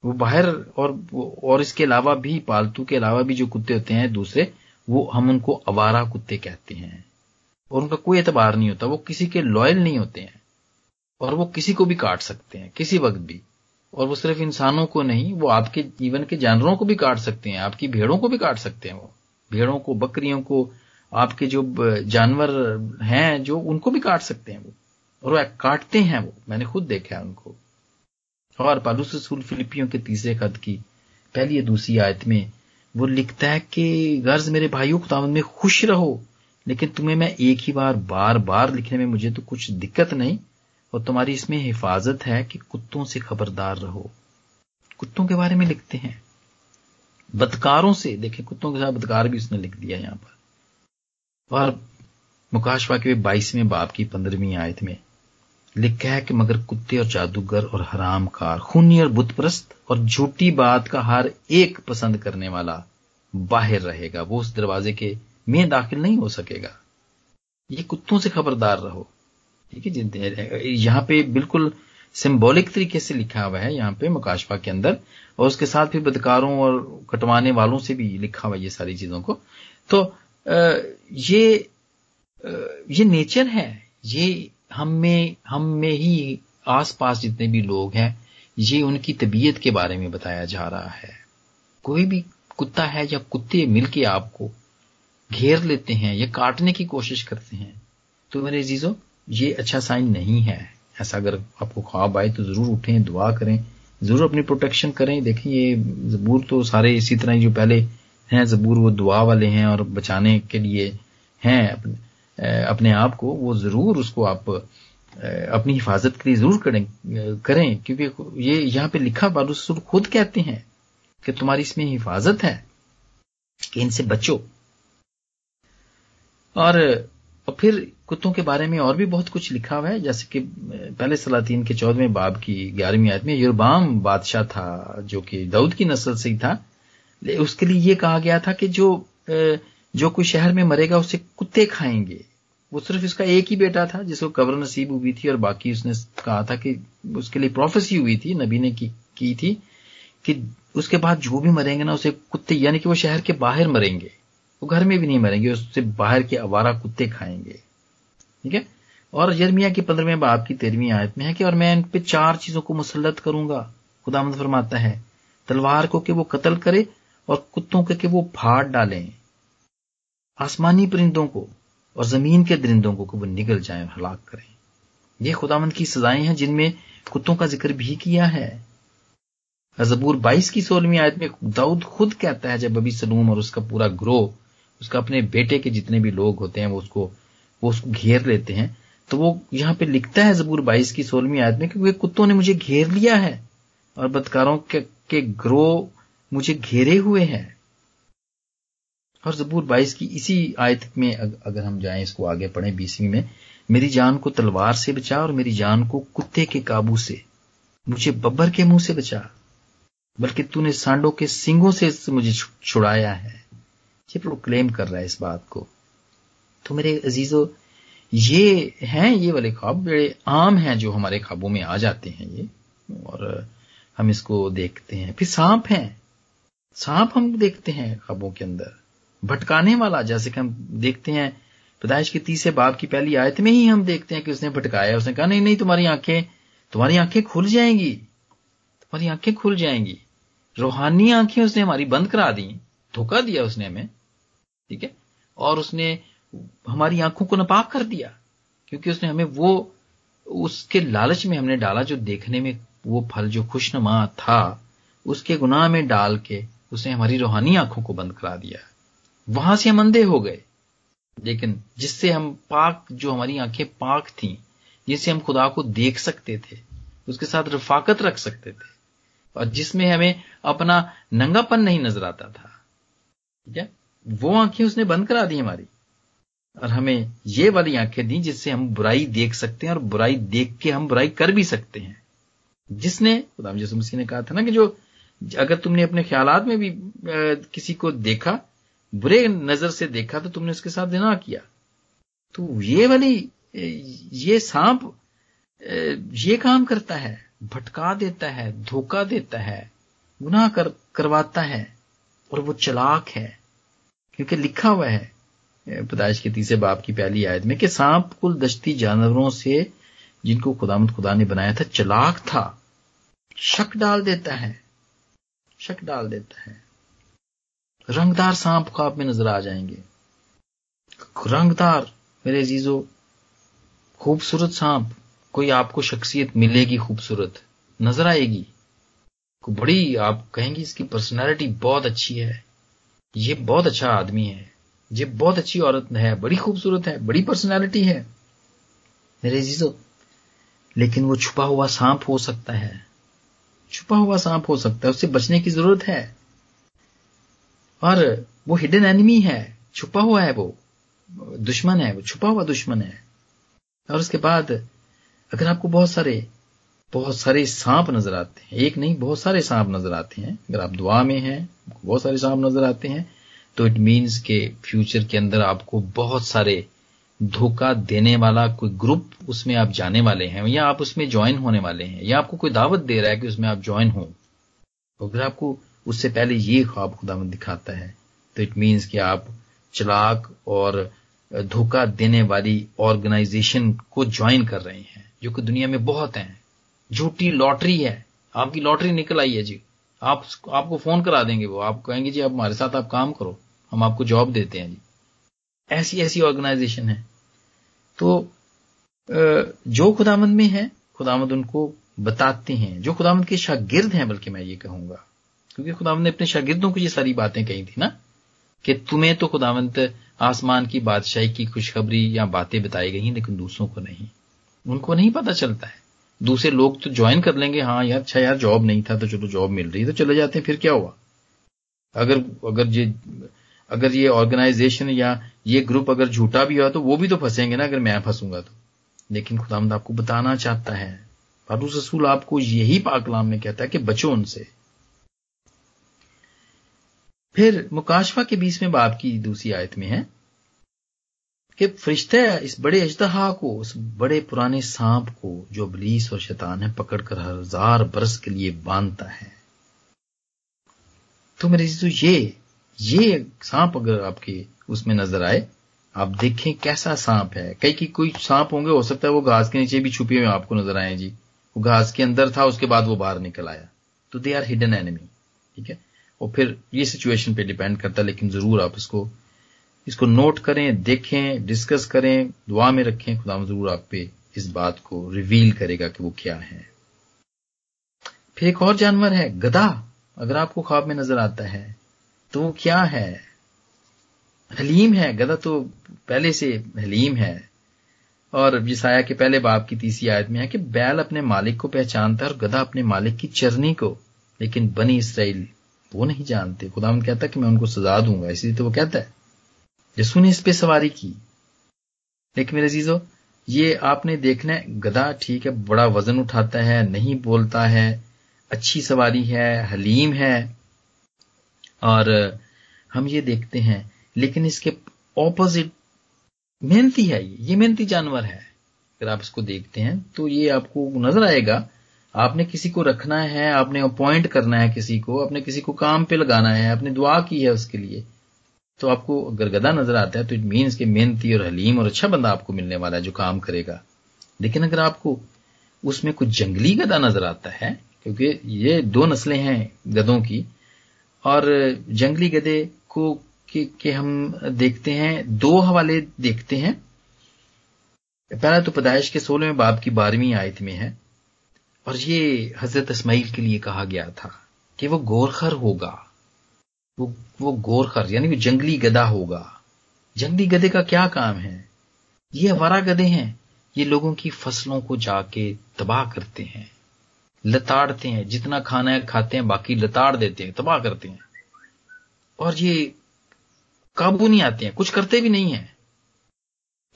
वो बाहर और और इसके अलावा भी, पालतू के अलावा भी जो कुत्ते होते हैं दूसरे, वो हम उनको अवारा कुत्ते कहते हैं। और उनका कोई एतबार नहीं होता, वो किसी के लॉयल नहीं होते हैं। और वो किसी को भी काट सकते हैं, किसी वक्त भी। और वो सिर्फ़ इंसानों को नहीं, वो आपके जीवन के जानवरों को भी काट सकते हैं, आपकी भेड़ों को भी काट सकते हैं वो। भेड़ों को, बकरियों को, आपके जो जानवर हैं जो, उनको भी काट सकते हैं वो। और वो काटते हैं वो, मैंने खुद देखा है उनको। और पालूस रसूल फिलिपियों के तीसरे खत की पहली या दूसरी आयत में वो लिखता है कि, गर्ज मेरे भाइयों, खुदावंद में खुश रहो, लेकिन तुम्हें मैं एक ही बार बार बार लिखने में मुझे तो कुछ दिक्कत नहीं और तुम्हारी इसमें हिफाजत है कि कुत्तों से खबरदार रहो। कुत्तों के बारे में लिखते हैं। बदकारों से, देखे, कुत्तों के साथ बदकार भी उसने लिख दिया यहाँ पर। और मुकाशवा के बाईसवें बाप की पंद्रहवीं आयत में लिखा है कि मगर कुत्ते और जादूगर और हराम कार खूनी और बुतप्रस्त और झूठी बात का हर एक पसंद करने वाला बाहर रहेगा। वो उस दरवाजे के में दाखिल नहीं हो सकेगा। ये कुत्तों से खबरदार रहो। ठीक है यहाँ पे बिल्कुल सिंबॉलिक तरीके से लिखा हुआ है, यहाँ पे मुकाशफा के अंदर, और उसके साथ फिर बदकारों और कटवाने वालों से भी लिखा हुआ ये सारी चीज़ों को। तो ये ये नेचर है, ये हम में हम में ही आसपास जितने भी लोग हैं, ये उनकी तबीयत के बारे में बताया जा रहा है। कोई भी कुत्ता है या कुत्ते मिलके आपको घेर लेते हैं या काटने की कोशिश करते हैं तो मेरे जीजो ये अच्छा साइन नहीं है। ऐसा अगर आपको ख्वाब आए तो ज़रूर उठें, दुआ करें, ज़रूर अपनी प्रोटेक्शन करें। देखें, ये जबूर तो सारे इसी तरह जो पहले हैं, जबूर वो दुआ वाले हैं और बचाने के लिए हैं। अपने आप को वो ज़रूर उसको आप अपनी हिफाजत के लिए ज़रूर करें करें। क्योंकि ये यहाँ पे लिखा बालूसुर खुद कहते हैं कि तुम्हारी इसमें हिफाजत है, कि इनसे बचो। और और फिर कुत्तों के बारे में और भी बहुत कुछ लिखा हुआ है। जैसे कि पहले सलातीन के चौदहवें बाब की ग्यारहवीं आयत में युरबाम बादशाह था जो कि दाऊद की नस्ल से ही था। उसके लिए ये कहा गया था कि जो जो कोई शहर में मरेगा उसे कुत्ते खाएँगे। वो सिर्फ़ इसका एक ही बेटा था जिसको कब्र नसीब हुई थी और बाकी उसने कहा था कि उसके लिए प्रोफेसी हुई थी नबी ने की, की थी कि उसके बाद जो भी मरेंगे ना उसे कुत्ते यानी कि वो शहर के बाहर मरेंगे। वो घर में भी नहीं मरेंगे, उससे बाहर के आवारा कुत्ते खाएँगे। ठीक है? और यर्मिया की पंद्रहवें बाप की तेरहवीं आयत में है कि, और मैं इन पे चार चीज़ों को मुसलत करूँगा। खुदामंद फरमाता है, तलवार को कि वो कत्ल करे और कुत्तों के कि वो फाड़ डालें। आसमानी परिंदों को और ज़मीन के दरिंदों को कि वो निगल जाए हलाक करें। ये खुदामंद की सजाएँ हैं जिनमें कुत्तों का ज़िक्र भी किया है। जबूर 22 की सोलहवीं आयत में दाऊद खुद कहता है, जब अभी सलूम और उसका पूरा ग्रोह उसका अपने बेटे के जितने भी लोग होते हैं वो उसको वो उसको घेर लेते हैं। तो वो यहाँ पे लिखता है जबूर बाईस की सोलहवीं आयत में क्योंकि कुत्तों ने मुझे घेर लिया है और बदकारों के, के ग्रोह मुझे घेरे हुए हैं। और जबूर बाईस की इसी आयत में अगर हम जाएँ इसको आगे पढ़ें बीसवीं में मेरी जान को तलवार से बचा और मेरी जान को कुत्ते के काबू से मुझे बब्बर के मुँह से बचा बल्कि तूने सांडों के सिंगों से मुझे छुड़ाया है। ये क्लेम कर रहा है इस बात को तो मेरे अजीजों, ये हैं ये वाले ख्वाब, बड़े आम हैं जो हमारे ख्वाबों में आ जाते हैं ये, और हम इसको देखते हैं। फिर सांप हैं। सांप हम देखते हैं ख्वाबों के अंदर। भटकाने वाला, जैसे कि हम देखते हैं, पैदाइश के तीसरे बाप की पहली आयत में ही हम देखते हैं कि उसने भटकाया, उसने कहा, नहीं नहीं, तुम्हारी आँखें तुम्हारी आँखें खुल जाएँगी, तुम्हारी आँखें खुल जाएँगी। रूहानी आँखें उसने हमारी बंद करा दी, धोखा दिया उसने हमें। ठीक है? और उसने हमारी आँखों को नपाक कर दिया, क्योंकि उसने हमें वो, उसके लालच में हमने डाला जो देखने में वो फल जो खुशनुमा था, उसके गुनाह में डाल के उसने हमारी रूहानी आँखों को बंद करा दिया। वहाँ से हम अंधे हो गए। लेकिन जिससे हम पाक, जो हमारी आँखें पाक थी, जिससे हम खुदा को देख सकते थे, उसके साथ रफाकत रख सकते थे, और जिसमें हमें अपना नंगापन नहीं नज़र आता था। ठीक है? वो आँखें उसने बंद करा दी हमारी। और हमें ये वाली आँखें दी जिससे हम बुराई देख सकते हैं और बुराई देख के हम बुराई कर भी सकते हैं। जिसने खुदाम यसु मसीह ने कहा था ना कि जो, अगर तुमने अपने ख्याल में भी किसी को देखा, बुरे नज़र से देखा तो तुमने उसके साथ जिना किया। तो ये वाली ये सांप ये काम करता है, भटका देता है, धोखा देता है, गुनाह कर, करवाता है, और वो चलाक है। क्योंकि लिखा हुआ है पदाइश के तीसरे बाप की पहली आयत में कि सांप कुल दश्ती जानवरों से जिनको खुदामद खुदा ने बनाया था, चलाक था। शक डाल देता है। शक डाल देता है। रंगदार सांप ख्वाब में नज़र आ जाएँगे। रंगदार, मेरे जीजो खूबसूरत सांप, कोई आपको शख्सियत मिलेगी खूबसूरत, नज़र आएगी। को बड़ी, आप कहेंगे इसकी पर्सनैलिटी बहुत अच्छी है। ये बहुत अच्छा आदमी है। ये बहुत अच्छी औरत है, बड़ी खूबसूरत है, बड़ी पर्सनैलिटी है। मेरे अजीजों लेकिन वो छुपा हुआ सांप हो सकता है। छुपा हुआ सांप हो सकता है, उससे बचने की ज़रूरत है। और वो हिडन एनिमी है, छुपा हुआ है वो, दुश्मन है वो, छुपा हुआ दुश्मन है। और उसके बाद अगर आपको बहुत सारे बहुत सारे सांप नज़र आते हैं। एक नहीं, बहुत सारे सांप नज़र आते हैं। अगर आप दुआ में हैं, बहुत सारे सांप नज़र आते हैं तो इट मीन्स के फ्यूचर के अंदर आपको बहुत सारे धोखा देने वाला कोई ग्रुप उसमें आप जाने वाले हैं, या आप उसमें ज्वाइन होने वाले हैं, या आपको कोई दावत दे रहा है कि उसमें आप ज्वाइन हो। अगर आपको उससे पहले ये ख्वाब खुदावंद दिखाता है तो इट मीन्स कि आप चलाक और धोखा देने वाली ऑर्गेनाइजेशन को ज्वाइन कर रहे हैं, जो कि दुनिया में बहुत हैं। झूठी लॉटरी है। आपकी लॉटरी निकल आई है जी। आप आपको फ़ोन करा देंगे वो। आप कहेंगे, जी, आप हमारे साथ आप काम करो। हम आपको जॉब देते हैं जी। ऐसी ऐसी ऑर्गेनाइजेशन है। तो जो खुदामंद में है, खुदामंद उनको बताते हैं। जो खुदामंद के शागिर्द हैं, बल्कि मैं ये कहूँगा। क्योंकि खुदावंत ने अपने शागिर्दों को ये सारी बातें कही थी ना, कि तुम्हें तो खुदावंत आसमान की बादशाही की खुशखबरी या बातें बताई गई लेकिन दूसरों को नहीं। उनको नहीं पता चलता है। दूसरे लोग तो ज्वाइन कर लेंगे हाँ यार अच्छा यार जॉब नहीं था तो चलो जॉब मिल रही है तो चले जाते हैं, फिर क्या हुआ? अगर अगर ये अगर ये ऑर्गेनाइजेशन या ये ग्रुप अगर झूठा भी हुआ तो वो भी तो फंसेंगे ना, अगर मैं फंसूँगा तो। लेकिन खुदामद आपको बताना चाहता है फारूस रसूल आपको यही पाकलाम में कहता है कि बचो उनसे। फिर मुकाशफा के बीसवें बाप की दूसरी आयत में है कि फरिश्ते इस बड़े अजतहा को उस बड़े पुराने सांप को, जो बलीस और शैतान है, पकड़कर हज़ार बरस के लिए बांधता है। तो मेरे तो ये ये सांप अगर आपके उसमें नज़र आए, आप देखें कैसा सांप है। कई की कोई सांप होंगे, हो सकता है वो घास के नीचे भी छुपे हुए आपको नज़र आए जी। वो घास के अंदर था, उसके बाद वो बाहर निकल आया। तो दे आर हिडन एनिमी ठीक है? और फिर ये सिचुएशन पे डिपेंड करता है, लेकिन ज़रूर आप इसको इसको नोट करें, देखें डिस्कस करें, दुआ में रखें, खुदा ज़रूर आप पे इस बात को रिवील करेगा कि वो क्या है। फिर एक और जानवर है, गधा। अगर आपको ख्वाब में नज़र आता है तो वो क्या है? हलीम है। गधा तो पहले से हलीम है। और यसाया के पहले बाप की तीसरी आयत में है कि बैल अपने मालिक को पहचानता है और गधा अपने मालिक की चरनी को। लेकिन बनी इसराइल वो नहीं जानते। खुदा कहता कि मैं उनको सजा दूँगा। इसलिए तो वो कहता है यसू ने इस पे सवारी की। लेकिन मेरे जीजो, ये आपने देखना है, गधा ठीक है, बड़ा वज़न उठाता है, नहीं बोलता है, अच्छी सवारी है, हलीम है। और हम ये देखते हैं, लेकिन इसके ऑपोजिट मेहनती है ये ये मेहनती जानवर है। अगर आप इसको देखते हैं तो ये आपको नज़र आएगा, आपने किसी को रखना है, आपने अपॉइंट करना है किसी को, आपने किसी को काम पे लगाना है, आपने दुआ की है उसके लिए। तो आपको अगर गदा नज़र आता है तो इट मीन्स कि मेहनती और हलीम और अच्छा बंदा आपको मिलने वाला है जो काम करेगा। लेकिन अगर आपको उसमें कुछ जंगली गदा नज़र आता है क्योंकि ये दो नस्लें हैं गदों की और जंगली गधे को के, के हम देखते हैं दो हवाले देखते हैं। पहला तो पैदाइश के सोलहवें बाब की बारहवीं आयत में है और ये हज़रत इसमाइल के लिए कहा गया था कि वो गोरखर होगा। वो वो गोरखर यानी वो जंगली गधा होगा। जंगली गधे का क्या काम है? ये अवारा गधे हैं। ये लोगों की फ़सलों को जाके तबाह करते हैं। लताड़ते हैं। जितना खाना है खाते हैं, बाकी लताड़ देते हैं, तबाह करते हैं। और ये काबू नहीं आते हैं। कुछ करते भी नहीं है।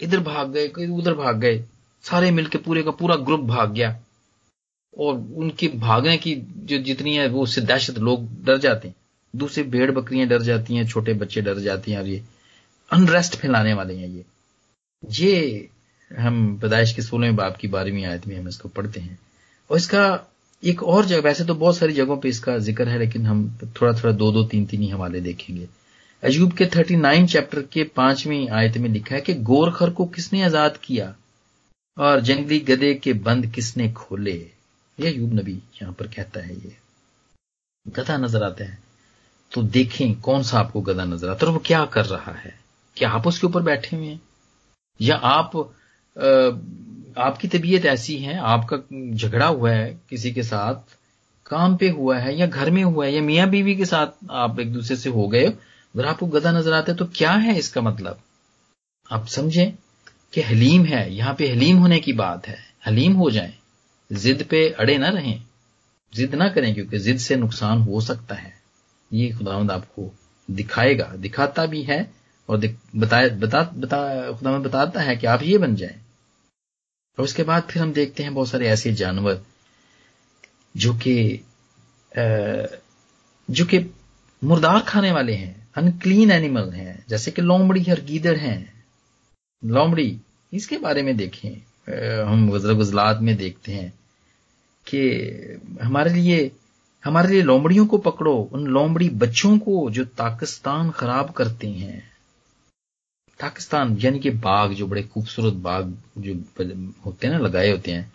इधर भाग गए उधर भाग गए। सारे मिलके पूरे का पूरा ग्रुप भाग गया। और उनके भागने की जो जितनी है, वो उससे दहशत लोग डर जाते हैं। दूसरे भेड़ बकरियाँ डर जाती हैं, छोटे बच्चे डर जाती हैं और ये अनरेस्ट फैलाने वाले हैं ये। ये हम पैदाइश के सोलहवें बाप की बारहवीं आयत में हम इसको पढ़ते हैं। और इसका एक और जगह, वैसे तो बहुत सारी जगहों पे इसका ज़िक्र है, लेकिन हम थोड़ा थोड़ा दो दो तीन तीन ही हवाले देखेंगे। अजूब के थर्टी नाइन चैप्टर के पांचवीं आयत में लिखा है कि गोरखर को किसने आज़ाद किया और जंगली गदे के बंद किसने खोले? ये यूब नबी यहाँ पर कहता है ये। गधा नज़र आता है। तो देखें कौन सा आपको गधा नज़र आता है वो क्या कर रहा है। क्या आप उसके ऊपर बैठे हुए हैं? या आप आ, आपकी तबीयत ऐसी है आपका झगड़ा हुआ है किसी के साथ काम पे हुआ है या घर में हुआ है या मियाँ बीवी के साथ आप एक दूसरे से हो गए अगर आपको गधा नज़र आता है तो क्या है इसका मतलब? आप समझें कि हलीम है यहाँ पे हलीम होने की बात है। हलीम हो जाए जिद पे अड़े ना रहें। जिद ना करें क्योंकि जिद से नुकसान हो सकता है। ये खुदावंद आपको दिखाएगा, दिखाता भी है और बता बता बता बताता है कि आप ये बन जाएँ। और उसके बाद फिर हम देखते हैं बहुत सारे ऐसे जानवर जो कि जो कि मुर्दार खाने वाले हैं अनक्लीन एनिमल हैं, जैसे कि लोमड़ी और गीदड़ हैं। लोमड़ी, इसके बारे में देखें। हम गज़ल गजलात में देखते हैं कि हमारे लिए हमारे लिए लोमड़ियों को पकड़ो, उन लोमड़ी बच्चों को जो पाकिस्तान खराब करते हैं। पाकिस्तान, यानी कि बाग, जो बड़े खूबसूरत बाग जो होते हैं ना, लगाए होते हैं,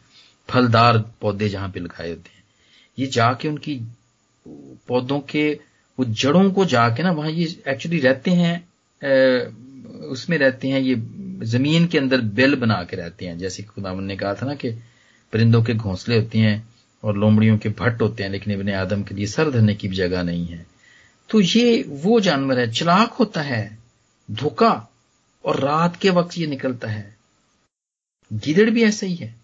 फलदार पौधे जहाँ पे लगाए होते हैं। ये जाके उनकी पौधों के, वो जड़ों को जाके ना, वहाँ ये एक्चुअली रहते हैं उसमें रहते हैं, ये ज़मीन के अंदर बेल बना के रहते हैं। जैसे खुदावन ने कहा था ना कि परिंदों के घोंसले होते हैं और लोमड़ियों के भट्ट होते हैं, लेकिन इबन आदम के लिए सर धरने की भी जगह नहीं है। तो ये वो जानवर है, चलाक होता है, धोखा, और रात के वक्त ये निकलता है। गिदड़ भी ऐसे ही है।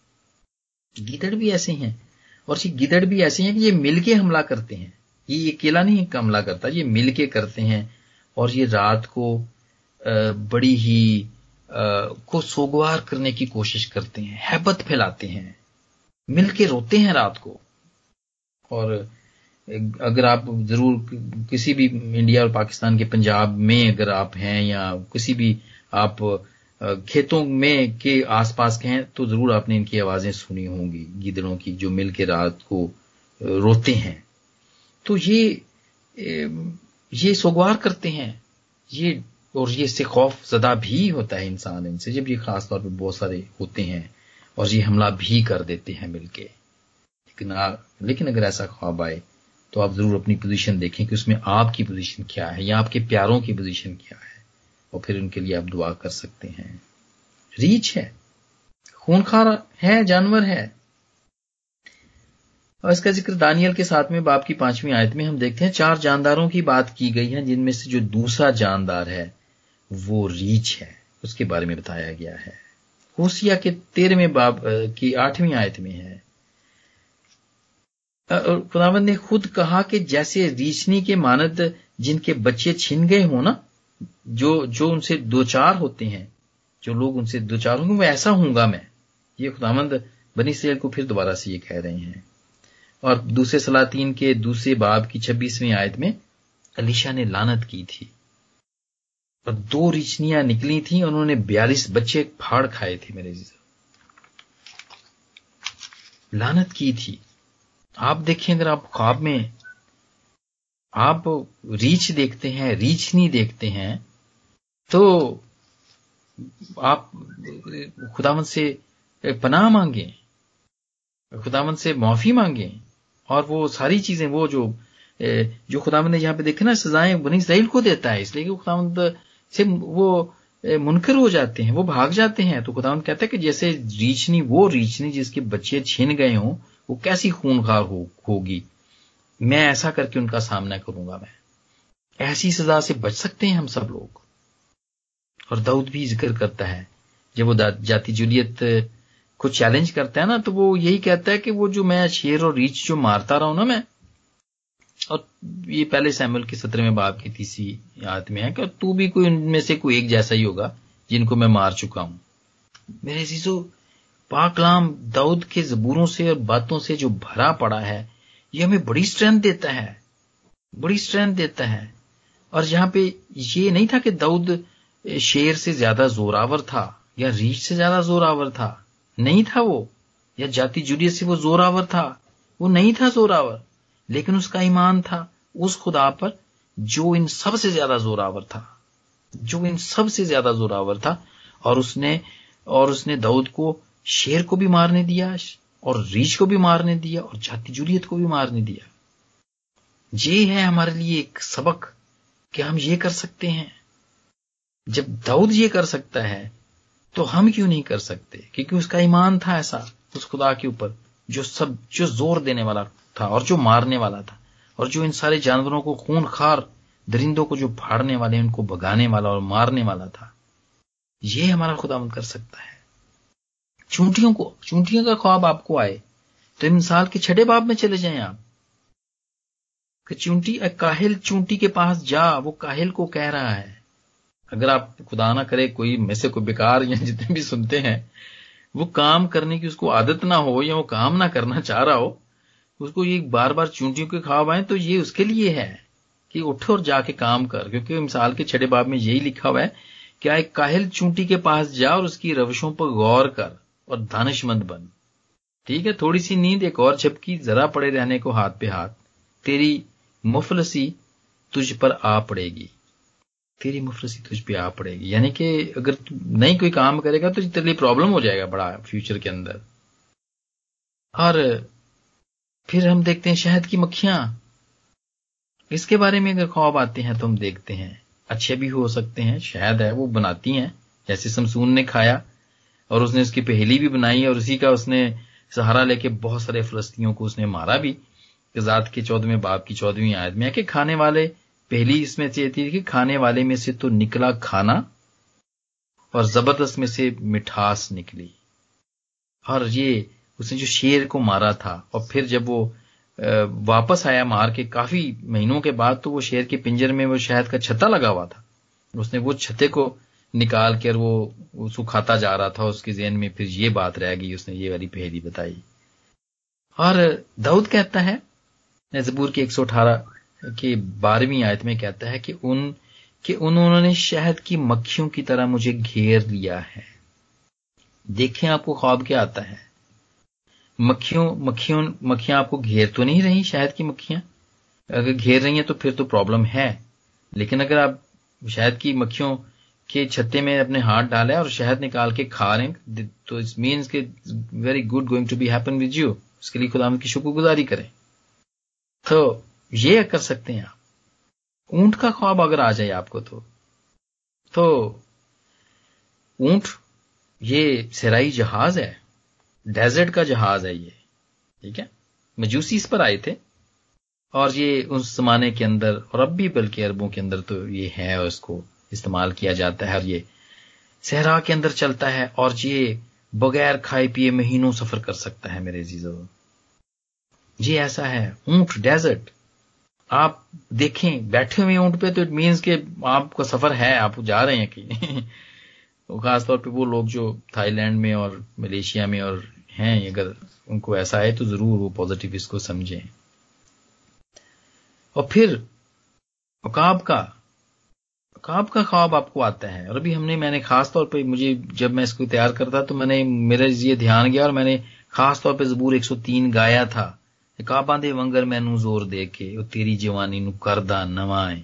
गिदड़ भी ऐसे ही हैं। और ये गिदड़ भी ऐसे हैं कि ये मिलके हमला करते हैं। ये अकेला नहीं हमला करता, ये मिलके करते हैं। और ये रात को बड़ी ही को सोगवार करने की कोशिश करते हैं, हैबत फैलाते हैं। मिलके रोते हैं रात को। और अगर आप ज़रूर किसी भी इंडिया और पाकिस्तान के पंजाब में अगर आप हैं या किसी भी आप खेतों में के आसपास के हैं तो ज़रूर आपने इनकी आवाज़ें सुनी होंगी, गिदड़ों की, जो मिल के रात को रोते हैं। तो ये ये सोगवार करते हैं। ये, और ये इससे खौफ जदा भी होता है इंसान इनसे, जब ये खास तौर पर बहुत सारे होते हैं। और ये हमला भी कर देते हैं मिलके। लेकिन आ, लेकिन अगर ऐसा ख्वाब आए तो आप ज़रूर अपनी पोजीशन देखें कि उसमें आपकी पोजीशन क्या है या आपके प्यारों की पोजीशन क्या है और फिर उनके लिए आप दुआ कर सकते हैं। रीच है। खूनखार है जानवर है। और इसका ज़िक्र दानियल के साथ में बाप की पांचवी आयत में हम देखते हैं चार जानदारों की बात की गई है जिनमें से जो दूसरा जानदार है वो रीच है। उसके बारे में बताया गया है। होसिया के तेरहवें बाब की आठवीं आयत में है। खुदावन ने खुद कहा कि जैसे रीछनी के मानद जिनके बच्चे छिन गए हो ना, जो जो उनसे दो चार होते हैं, जो लोग उनसे दो चार होंगे, वो ऐसा हूँगा मैं। ये खुदावंद बनी सेल को फिर दोबारा से ये कह रहे हैं। और दूसरे सलातीन के दूसरे बाब की छब्बीसवीं आयत में अलीशा ने लानत की थी। और दो रिचनियाँ निकली थी, उन्होंने बयालीस बच्चे फाड़ खाए थे मेरे जी लानत की थी। आप देखें, अगर आप ख्वाब में आप रीच देखते हैं रीच नहीं देखते हैं तो आप खुदावन से पनाह मांगे खुदावन से माफ़ी मांगे, और वो सारी चीज़ें, वो जो जो खुदावन ने यहाँ पे देखे ना, सजाएँ, बनी इसराइल को देता है, इसलिए कि खुदावंद से वो मुनकर हो जाते हैं, वो भाग जाते हैं। तो खुदावंद कहता है कि जैसे रीछनी, वो रीछनी जिसके बच्चे छीन गए हों, वो कैसी खूनखार हो, होगी? मैं ऐसा करके उनका सामना करूँगा मैं। ऐसी सजा से बच सकते हैं हम सब लोग। और दाऊद भी ज़िक्र करता है। जब वो जाति जुलियत को चैलेंज करता है ना तो वो यही कहता है कि वो जो मैं शेर और रीछ जो मारता रहा हूँ ना मैं और ये पहले सैमुअल के सत्र में बाप की तीसरी याद में है कि तू भी कोई उनमें से कोई एक जैसा ही होगा, जिनको मैं मार चुका हूँ। मेरे चीज़ों पाकलाम दाऊद के जबूरों से और बातों से जो भरा पड़ा है, ये हमें बड़ी स्ट्रेंथ देता है, बड़ी स्ट्रेंथ देता है। और यहाँ पे ये नहीं था कि दाऊद शेर से ज़्यादा जोरावर था, या रीछ से ज़्यादा जोरावर था। नहीं था वो, या जाति जुड़ियत से वो जोरावर था, वो नहीं था जोरावर। लेकिन उसका ईमान था, उस खुदा पर जो इन सबसे ज़्यादा जोरावर था, जो इन सबसे ज़्यादा जोरावर था, और उसने और उसने दाऊद को शेर को भी मारने दिया, और रीछ को भी मारने दिया, और जाति जुलियत को भी मारने दिया। ये है हमारे लिए एक सबक कि हम ये कर सकते हैं। जब दाऊद ये कर सकता है तो हम क्यों नहीं कर सकते? क्योंकि उसका ईमान था ऐसा, उस खुदा के ऊपर, जो सब, जो ज़ोर देने वाला था और जो मारने वाला था और जो इन सारे जानवरों को खून खार दरिंदों को जो फाड़ने वाले उनको भगाने वाला और मारने वाला था, ये हमारा खुदामंद कर सकता है। चूंटियों को, चूंटियों का ख्वाब आपको आए तो इन साल के छठे बाब में चले जाएँ आप। कि चूंटी काहिल चूंटी के पास जा, वो काहिल को कह रहा है। अगर आप, खुदा ना करे, कोई में से कोई बेकार या जितने भी सुनते हैं, वो काम करने की उसको आदत ना हो या वो काम ना करना चाह रहा हो उसको ये बार बार चूंटियों के ख्वाब आए तो ये उसके लिए है कि उठ और जाके काम कर, क्योंकि मिसाल के छठे बाब में यही लिखा हुआ है, क्या एक काहिल चूंटी के पास जा और उसकी रविशों पर गौर कर और दानिशमंद बन। ठीक है थोड़ी सी नींद एक और झपकी जरा पड़े रहने को हाथ पे हाथ। तेरी मुफलसी तुझ पर आ पड़ेगी। तेरी मुफलसी तुझ पे आ पड़ेगी। यानी कि अगर नहीं कोई काम करेगा तो तेरे लिए प्रॉब्लम हो जाएगा बड़ा फ्यूचर के अंदर। और फिर हम देखते हैं शहद की मक्खियाँ। इसके बारे में अगर ख्वाब आते हैं तो हम देखते हैं। अच्छे भी हो सकते हैं, शहद है, वो बनाती हैं, जैसे समसून ने खाया, और उसने उसकी पहेली भी बनाई, और उसी का उसने सहारा लेके बहुत सारे फलस्तियों को उसने मारा भी। जात के चौदहवें, बाप की चौदहवीं आयत में कि खाने वाले, पहली इसमें से थी कि खाने वाले में से तो निकला खाना, और ज़बरदस्त में से मिठास निकली। और ये उसने जो शेर को मारा था, और फिर जब वो वापस आया मार के, काफ़ी महीनों के बाद तो वो शेर के पिंजर में वो शहद का छत्ता लगा हुआ था। उसने वो छत्ते को निकाल कर वो उसको खाता जा रहा था, उसके जेन में फिर ये बात रह गई, उसने ये वाली पहेली बताई। और दाऊद कहता है, जबूर के 118 के बारहवीं आयत में कहता है कि उन, कि उन्होंने शहद की मक्खियों की तरह मुझे घेर लिया है। देखें आपको ख्वाब क्या आता है। मक्खियों मक्खियों, मक्खियाँ आपको घेर तो नहीं रही शहद की मक्खियाँ? अगर घेर रही हैं तो फिर तो प्रॉब्लम है। लेकिन अगर आप शहद की मक्खियों के छत्ते में अपने हाथ डाले और शहद निकाल के खा रहे तो इस मीन्स के very good going to be happen with you उसके लिए खुदा की शुक्रगुजारी करें। तो ये कर सकते हैं आप। ऊँट का ख्वाब अगर आ जाए आपको तो। तो ऊँट, ये सराई जहाज़ है। डेजर्ट का जहाज़ है ये, ठीक है? मजूसी इस पर आए थे और ये उस जमाने के अंदर और अब भी बल्कि अरबों के अंदर तो ये है और इसको इस्तेमाल किया जाता है और ये सहरा के अंदर चलता है और ये बगैर खाए पिए महीनों सफ़र कर सकता है मेरे जीजो जी ऐसा है, ऊँट डेजर्ट। आप देखें, बैठे हुए ऊँट पे तो इट मीन्स के आपका सफ़र है, आप जा रहे हैं कि। खासतौर पे वो लोग जो थाईलैंड में और मलेशिया में और हैं, अगर उनको ऐसा है तो ज़रूर वो पॉजिटिव इसको समझें। और फिर, अकाब का अकाब का ख्वाब आपको आता है। और अभी हमने, मैंने खास तौर पे, मुझे जब मैं इसको तैयार करता तो मैंने, मेरा ये ध्यान गया और मैंने खास तौर पे जबूर 103 गाया था। काबा दे वंगर मैनू ज़ोर दे के और तेरी जवानी नु करदा नवाए।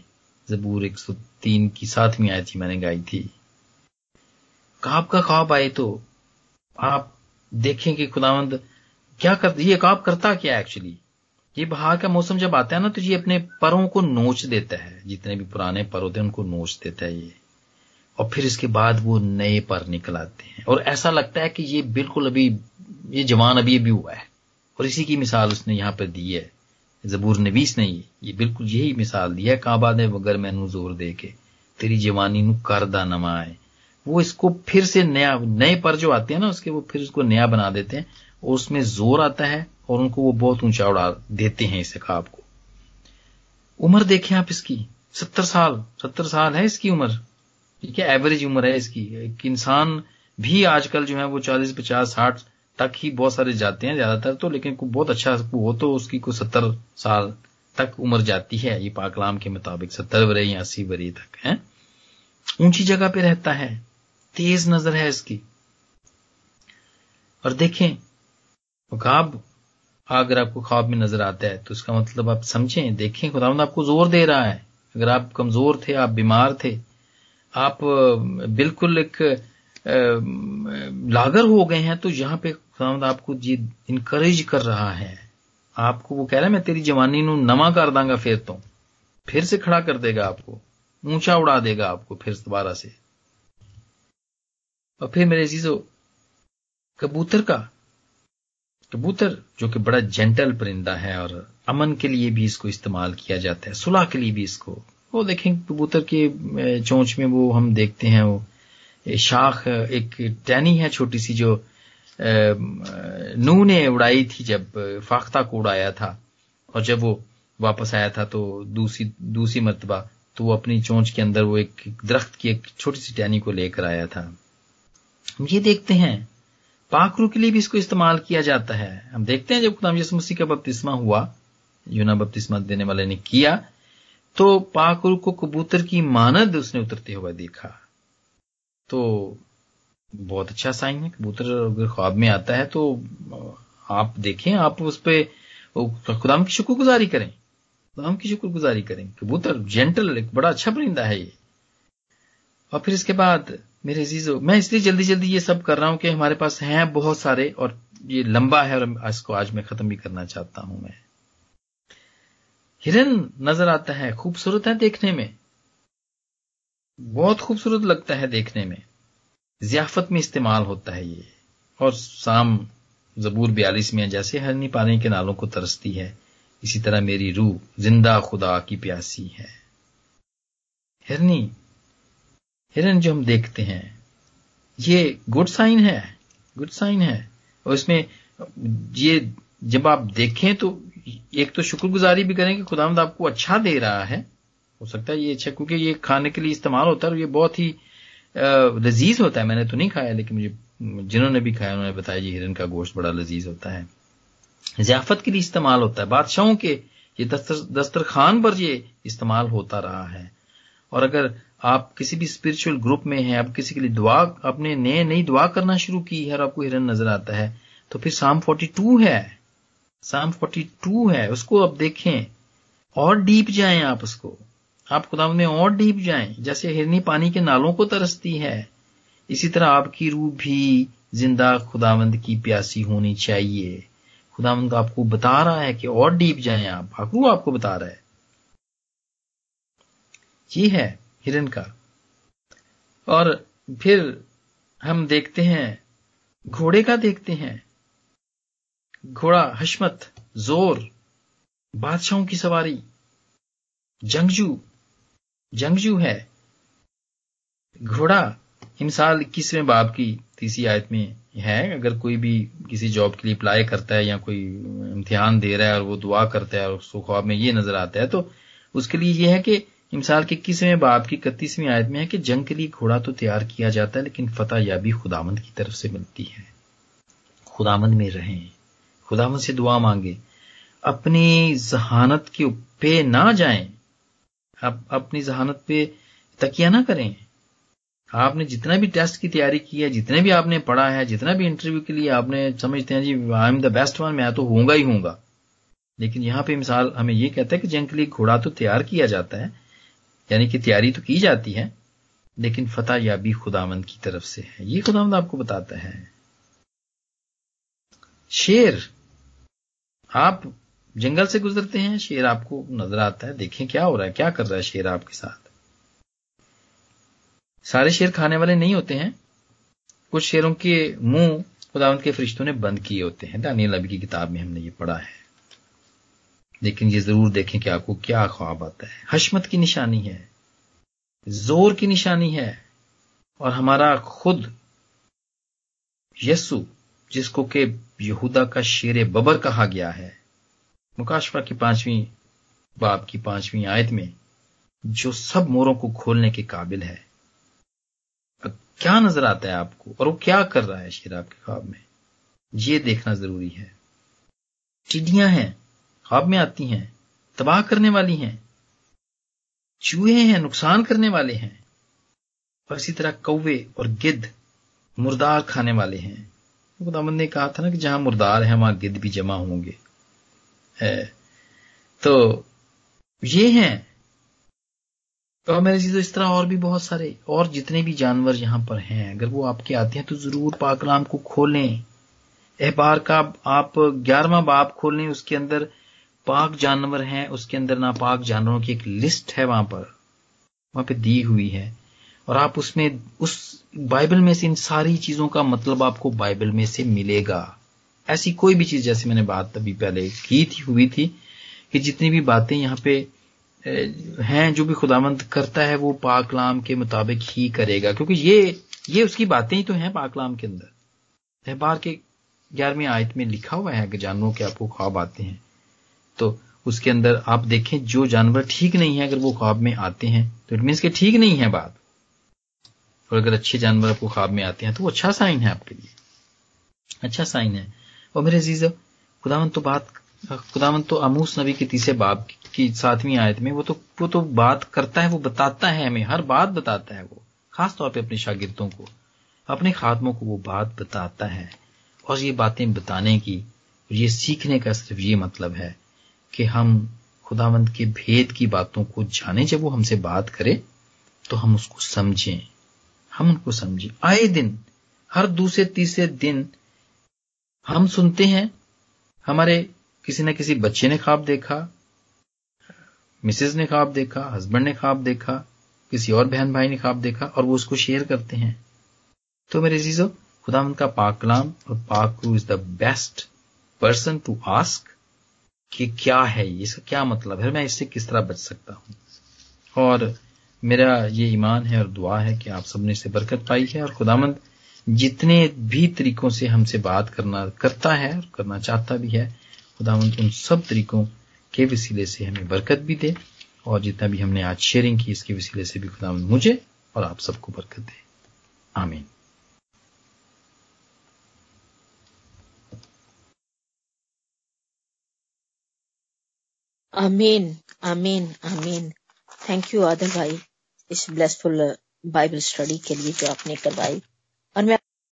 जबूर 103 की सातवीं आयत थी, मैंने गाई थी। काब का ख्वाब आए तो आप देखें कि खुदावंद, क्या कर, ये काब करता क्या एक्चुअली ये बहार का मौसम जब आता है ना तो ये अपने परों को नोच देता है, जितने भी पुराने पर होते हैं, उनको नोच देता है ये। और फिर इसके बाद वो नए पर निकल आते हैं। और ऐसा लगता है कि ये बिल्कुल अभी, ये जवान अभी अभी हुआ है। और इसी की मिसाल उसने यहाँ पर दी है। जबूर नबीस ने ये बिल्कुल यही मिसाल दी है, काबा ने वगर मैनू ज़ोर दे के, तेरी जवानी नु नमाए वो इसको फिर से नया, नए पर जो आते हैं ना उसके, वो फिर उसको नया बना देते हैं और उसमें ज़ोर आता है और उनको वो बहुत ऊँचा उड़ा देते हैं इस ख्वाब को। उम्र देखें आप इसकी, सत्तर साल सत्तर साल है इसकी उम्र। ठीक है एवरेज उम्र है इसकी? एक इंसान भी आजकल जो है वो चालीस, पचास, साठ तक ही बहुत सारे जाते हैं ज़्यादातर तो लेकिन बहुत अच्छा हो तो उसकी कोई सत्तर साल तक उम्र जाती है। ये पाकलाम के मुताबिक सत्तर वरे या अस्सी वरे तक, है। ऊँची जगह पे रहता है। तेज नज़र है इसकी। और देखें ख्वाब अगर आपको ख्वाब में नज़र आता है तो उसका मतलब आप समझें, देखें, खुदावंद आपको ज़ोर दे रहा है। अगर आप कमज़ोर थे, आप बीमार थे, आप बिल्कुल एक लागर हो गए हैं तो यहाँ पे खुदावंद आपको जी इनकरेज कर रहा है। आपको वो कह रहा है, मैं तेरी जवानी नमा कर दांगा, फिर तो। फिर से खड़ा कर देगा आपको, ऊँचा उड़ा देगा आपको, फिर दोबारा से। और फिर मेरे चीज़ों कबूतर का? कबूतर, जो कि बड़ा जेंटल परिंदा है और अमन के लिए भी इसको इस्तेमाल किया जाता है, सुलह के लिए भी इसको। वो देखें, कबूतर के चोंच में वो हम देखते हैं, वो शाख, एक टैनी है छोटी सी जो नू ने उड़ाई थी जब फाख्ता को उड़ाया था। और जब वो वापस आया था तो दूसरी दूसरी मरतबा तो वो अपनी चोंच के अंदर वो एक दरख्त की एक छोटी सी टहनी को लेकर आया था। ये देखते हैं, पाखरू के लिए भी इसको इस्तेमाल किया जाता है। हम देखते हैं जब खुदाम यसु मसीह का बपतिस्मा हुआ, यूना बपतिस्मा देने वाले ने किया तो पाखरू को कबूतर की मानद उसने उतरते हुए देखा। तो बहुत अच्छा साइन है, कबूतर अगर ख्वाब में आता है तो आप देखें, आप उस पर खुदाम की शुक्रगुजारी करें। खुदाम की शुक्रगुजारी करें। कबूतर जेंटल एक बड़ा अच्छा परिंदा है ये। और फिर इसके बाद, मेरे अजीजो, मैं इसलिए जल्दी जल्दी ये सब कर रहा हूँ कि हमारे पास हैं बहुत सारे और ये लंबा है और इसको आज मैं खत्म भी करना चाहता हूँ मैं। हिरन नज़र आता है खूबसूरत है देखने में। बहुत खूबसूरत लगता है देखने में। जियाफत में इस्तेमाल होता है ये। और शाम जबूर बयालीस में जैसे हरनी पानी के नालों को तरसती है, इसी तरह मेरी रूह ज़िंदा खुदा की प्यासी है। हिरनी हिरन जो हम देखते हैं, ये गुड साइन है, गुड साइन है। और इसमें ये जब आप देखें तो एक तो शुक्रगुजारी भी करें कि खुदामद आपको अच्छा दे रहा है। हो सकता है ये अच्छा क्योंकि ये खाने के लिए इस्तेमाल होता है और ये बहुत ही लजीज होता है। मैंने तो नहीं खाया, लेकिन मुझे, जिन्होंने भी खाया, उन्होंने बताया जी, हिरन का गोश्त बड़ा लजीज होता है। जियाफत के लिए इस्तेमाल होता है। बादशाहों के ये दस्तर, दस्तरखान पर ये इस्तेमाल होता रहा है। और अगर आप किसी भी स्पिरिचुअल ग्रुप में हैं, आप किसी के लिए दुआ अपने नए, नई दुआ करना शुरू की है और आपको हिरन नज़र आता है तो फिर साम 42 है। साम 42 है, उसको आप देखें। और डीप जाएँ आप उसको। आप खुदा में और डीप जाएँ, जैसे हिरनी पानी के नालों को तरसती है। इसी तरह आपकी रूह भी ज़िंदा खुदावंद की प्यासी होनी चाहिए। खुदावंद आपको बता रहा है कि और डीप जाएँ आप। रूह आपको बता रहा है। ये है हिरन का। और फिर हम देखते हैं, घोड़े का देखते हैं। घोड़ा, हशमत, ज़ोर, बादशाहों की सवारी। जंगजू जंगजू है। घोड़ा इमसाल इक्कीसवें बाब की? तीसरी आयत में है, अगर कोई भी किसी जॉब के लिए अप्लाई करता है या कोई इम्तिहान दे रहा है और वो दुआ करता है और उसको ख्वाब में ये नज़र आता है तो उसके लिए यह है कि इमसाल के इक्कीसवें बाप की इकतीसवीं आयत में है कि जंग के लिए घोड़ा तो तैयार किया जाता है, लेकिन फतेह या भी खुदामंद की तरफ़ से मिलती है। खुदामंद में रहें, खुदामंद से दुआ मांगे। अपनी जहानत के पे ना जाएँ। आप अपनी जहानत पे तकिया ना करें। आपने जितना भी टेस्ट की तैयारी की है, जितने भी आपने पढ़ा है, जितना भी इंटरव्यू के लिए आपने समझते हैं, जी I am the best one मैं तो होऊँगा ही होऊँगा। लेकिन यहाँ पे मिसाल हमें यह कहता है कि जंग के लिए घोड़ा तो तैयार किया जाता है यानी कि तैयारी तो की जाती है, लेकिन फतेह याबी खुदामंद की तरफ़ से है। ये खुदामंद आपको बताता है। शेर, आप जंगल से गुजरते हैं, शेर आपको नज़र आता है, देखें क्या हो रहा है, क्या कर रहा है शेर आपके साथ। सारे शेर खाने वाले नहीं होते हैं। कुछ शेरों के मुँह खुदावंत के फरिश्तों ने बंद किए होते हैं। दानियल नबी की किताब में हमने ये पढ़ा है। लेकिन ये ज़रूर देखें कि आपको क्या ख्वाब आता है। हशमत की निशानी है, ज़ोर की निशानी है, और हमारा खुद यसु, जिसको के यहूदा का शेर बबर कहा गया है मुकाशवा की पांचवी, बाप की पांचवी आयत में, जो सब मोरों को खोलने के काबिल है। क्या नज़र आता है आपको, और वो क्या कर रहा है शेर आपके ख्वाब में? ये देखना ज़रूरी है। टिड्डियाँ हैं ख्वाब में आती हैं, तबाह करने वाली हैं, चूहे हैं, नुकसान करने वाले हैं, और इसी तरह कौवे और गिद्ध मुर्दार खाने वाले हैं। खुदामंद ने कहा था ना कि जहाँ मुर्दार है, वहाँ गिद्ध भी जमा होंगे। तो ये हैं। और मेरे चीज़ों, इस तरह और भी बहुत सारे, और जितने भी जानवर यहाँ पर हैं, अगर वो आपके आते हैं तो ज़रूर पाकलाम को खोलें। एहबार का आप ग्यारहवा बाप खोलें उसके अंदर पाक जानवर हैं, उसके अंदर नापाक जानवरों की एक लिस्ट है वहाँ पर, वहाँ पे दी हुई है। और आप उसमें, उस बाइबल में से इन सारी चीज़ों का मतलब आपको बाइबल में से मिलेगा। ऐसी कोई भी चीज़ जैसे मैंने बात अभी पहले की थी, हुई थी, कि जितनी भी बातें यहाँ पे हैं, जो भी खुदामंद करता है, वो पाकलाम के मुताबिक ही करेगा। क्योंकि ये ये उसकी बातें ही तो हैं पाकलाम के अंदर। अहबार के ग्यारहवीं आयत में लिखा हुआ है कि जानवरों के आपको ख्वाब आते हैं। तो उसके अंदर आप देखें, जो जानवर ठीक नहीं है, अगर वो ख्वाब में आते हैं तो इट मीन्स के ठीक नहीं है बात। और अगर अच्छे जानवर आपको ख्वाब में आते हैं तो वो अच्छा साइन है आपके लिए। अच्छा साइन है। और मेरे अज़ीज़ खुदावन तो बात खुदावन तो अमूस नबी के तीसरे बाब की सातवीं आयत में, वो तो वो तो बात करता है, वो बताता है हमें, हर बात बताता है वो, खास तौर पे अपने शागिर्दों को। अपने खात्मों को वो बात बताता है। और ये बातें बताने की ये सीखने का सिर्फ़ ये मतलब है कि हम खुदावंत के भेद की बातों को जाने, जब वो हमसे बात करे तो हम उसको समझें। हम उनको समझें। आए दिन, हर दूसरे, तीसरे दिन, हम सुनते हैं, हमारे किसी न किसी बच्चे ने ख्वाब देखा मिसेज ने ख्वाब देखा, हस्बैंड ने ख्वाब देखा, किसी और बहन भाई ने ख्वाब देखा, और वो उसको शेयर करते हैं। तो मेरे चीज़ों खुदा उनका पाकलाम और पाक is the best person to ask कि क्या है ये इसका क्या मतलब है? मैं इससे किस तरह बच सकता हूँ? और मेरा ये ईमान है और दुआ है कि आप सबने से बरकत पाई है और खुदामंद जितने भी तरीकों से हमसे बात करना, करता है और करना चाहता भी है खुदावंत उन सब तरीकों के वसीले से हमें बरकत भी दे और जितना भी हमने आज शेयरिंग की, इसके वसीले से भी खुदावंत मुझे और आप सबको बरकत दे। आमीन। आमीन आमीन आमीन थैंक यू आदर भाई इस ब्लेसफुल बाइबल स्टडी के लिए जो आपने करवाई।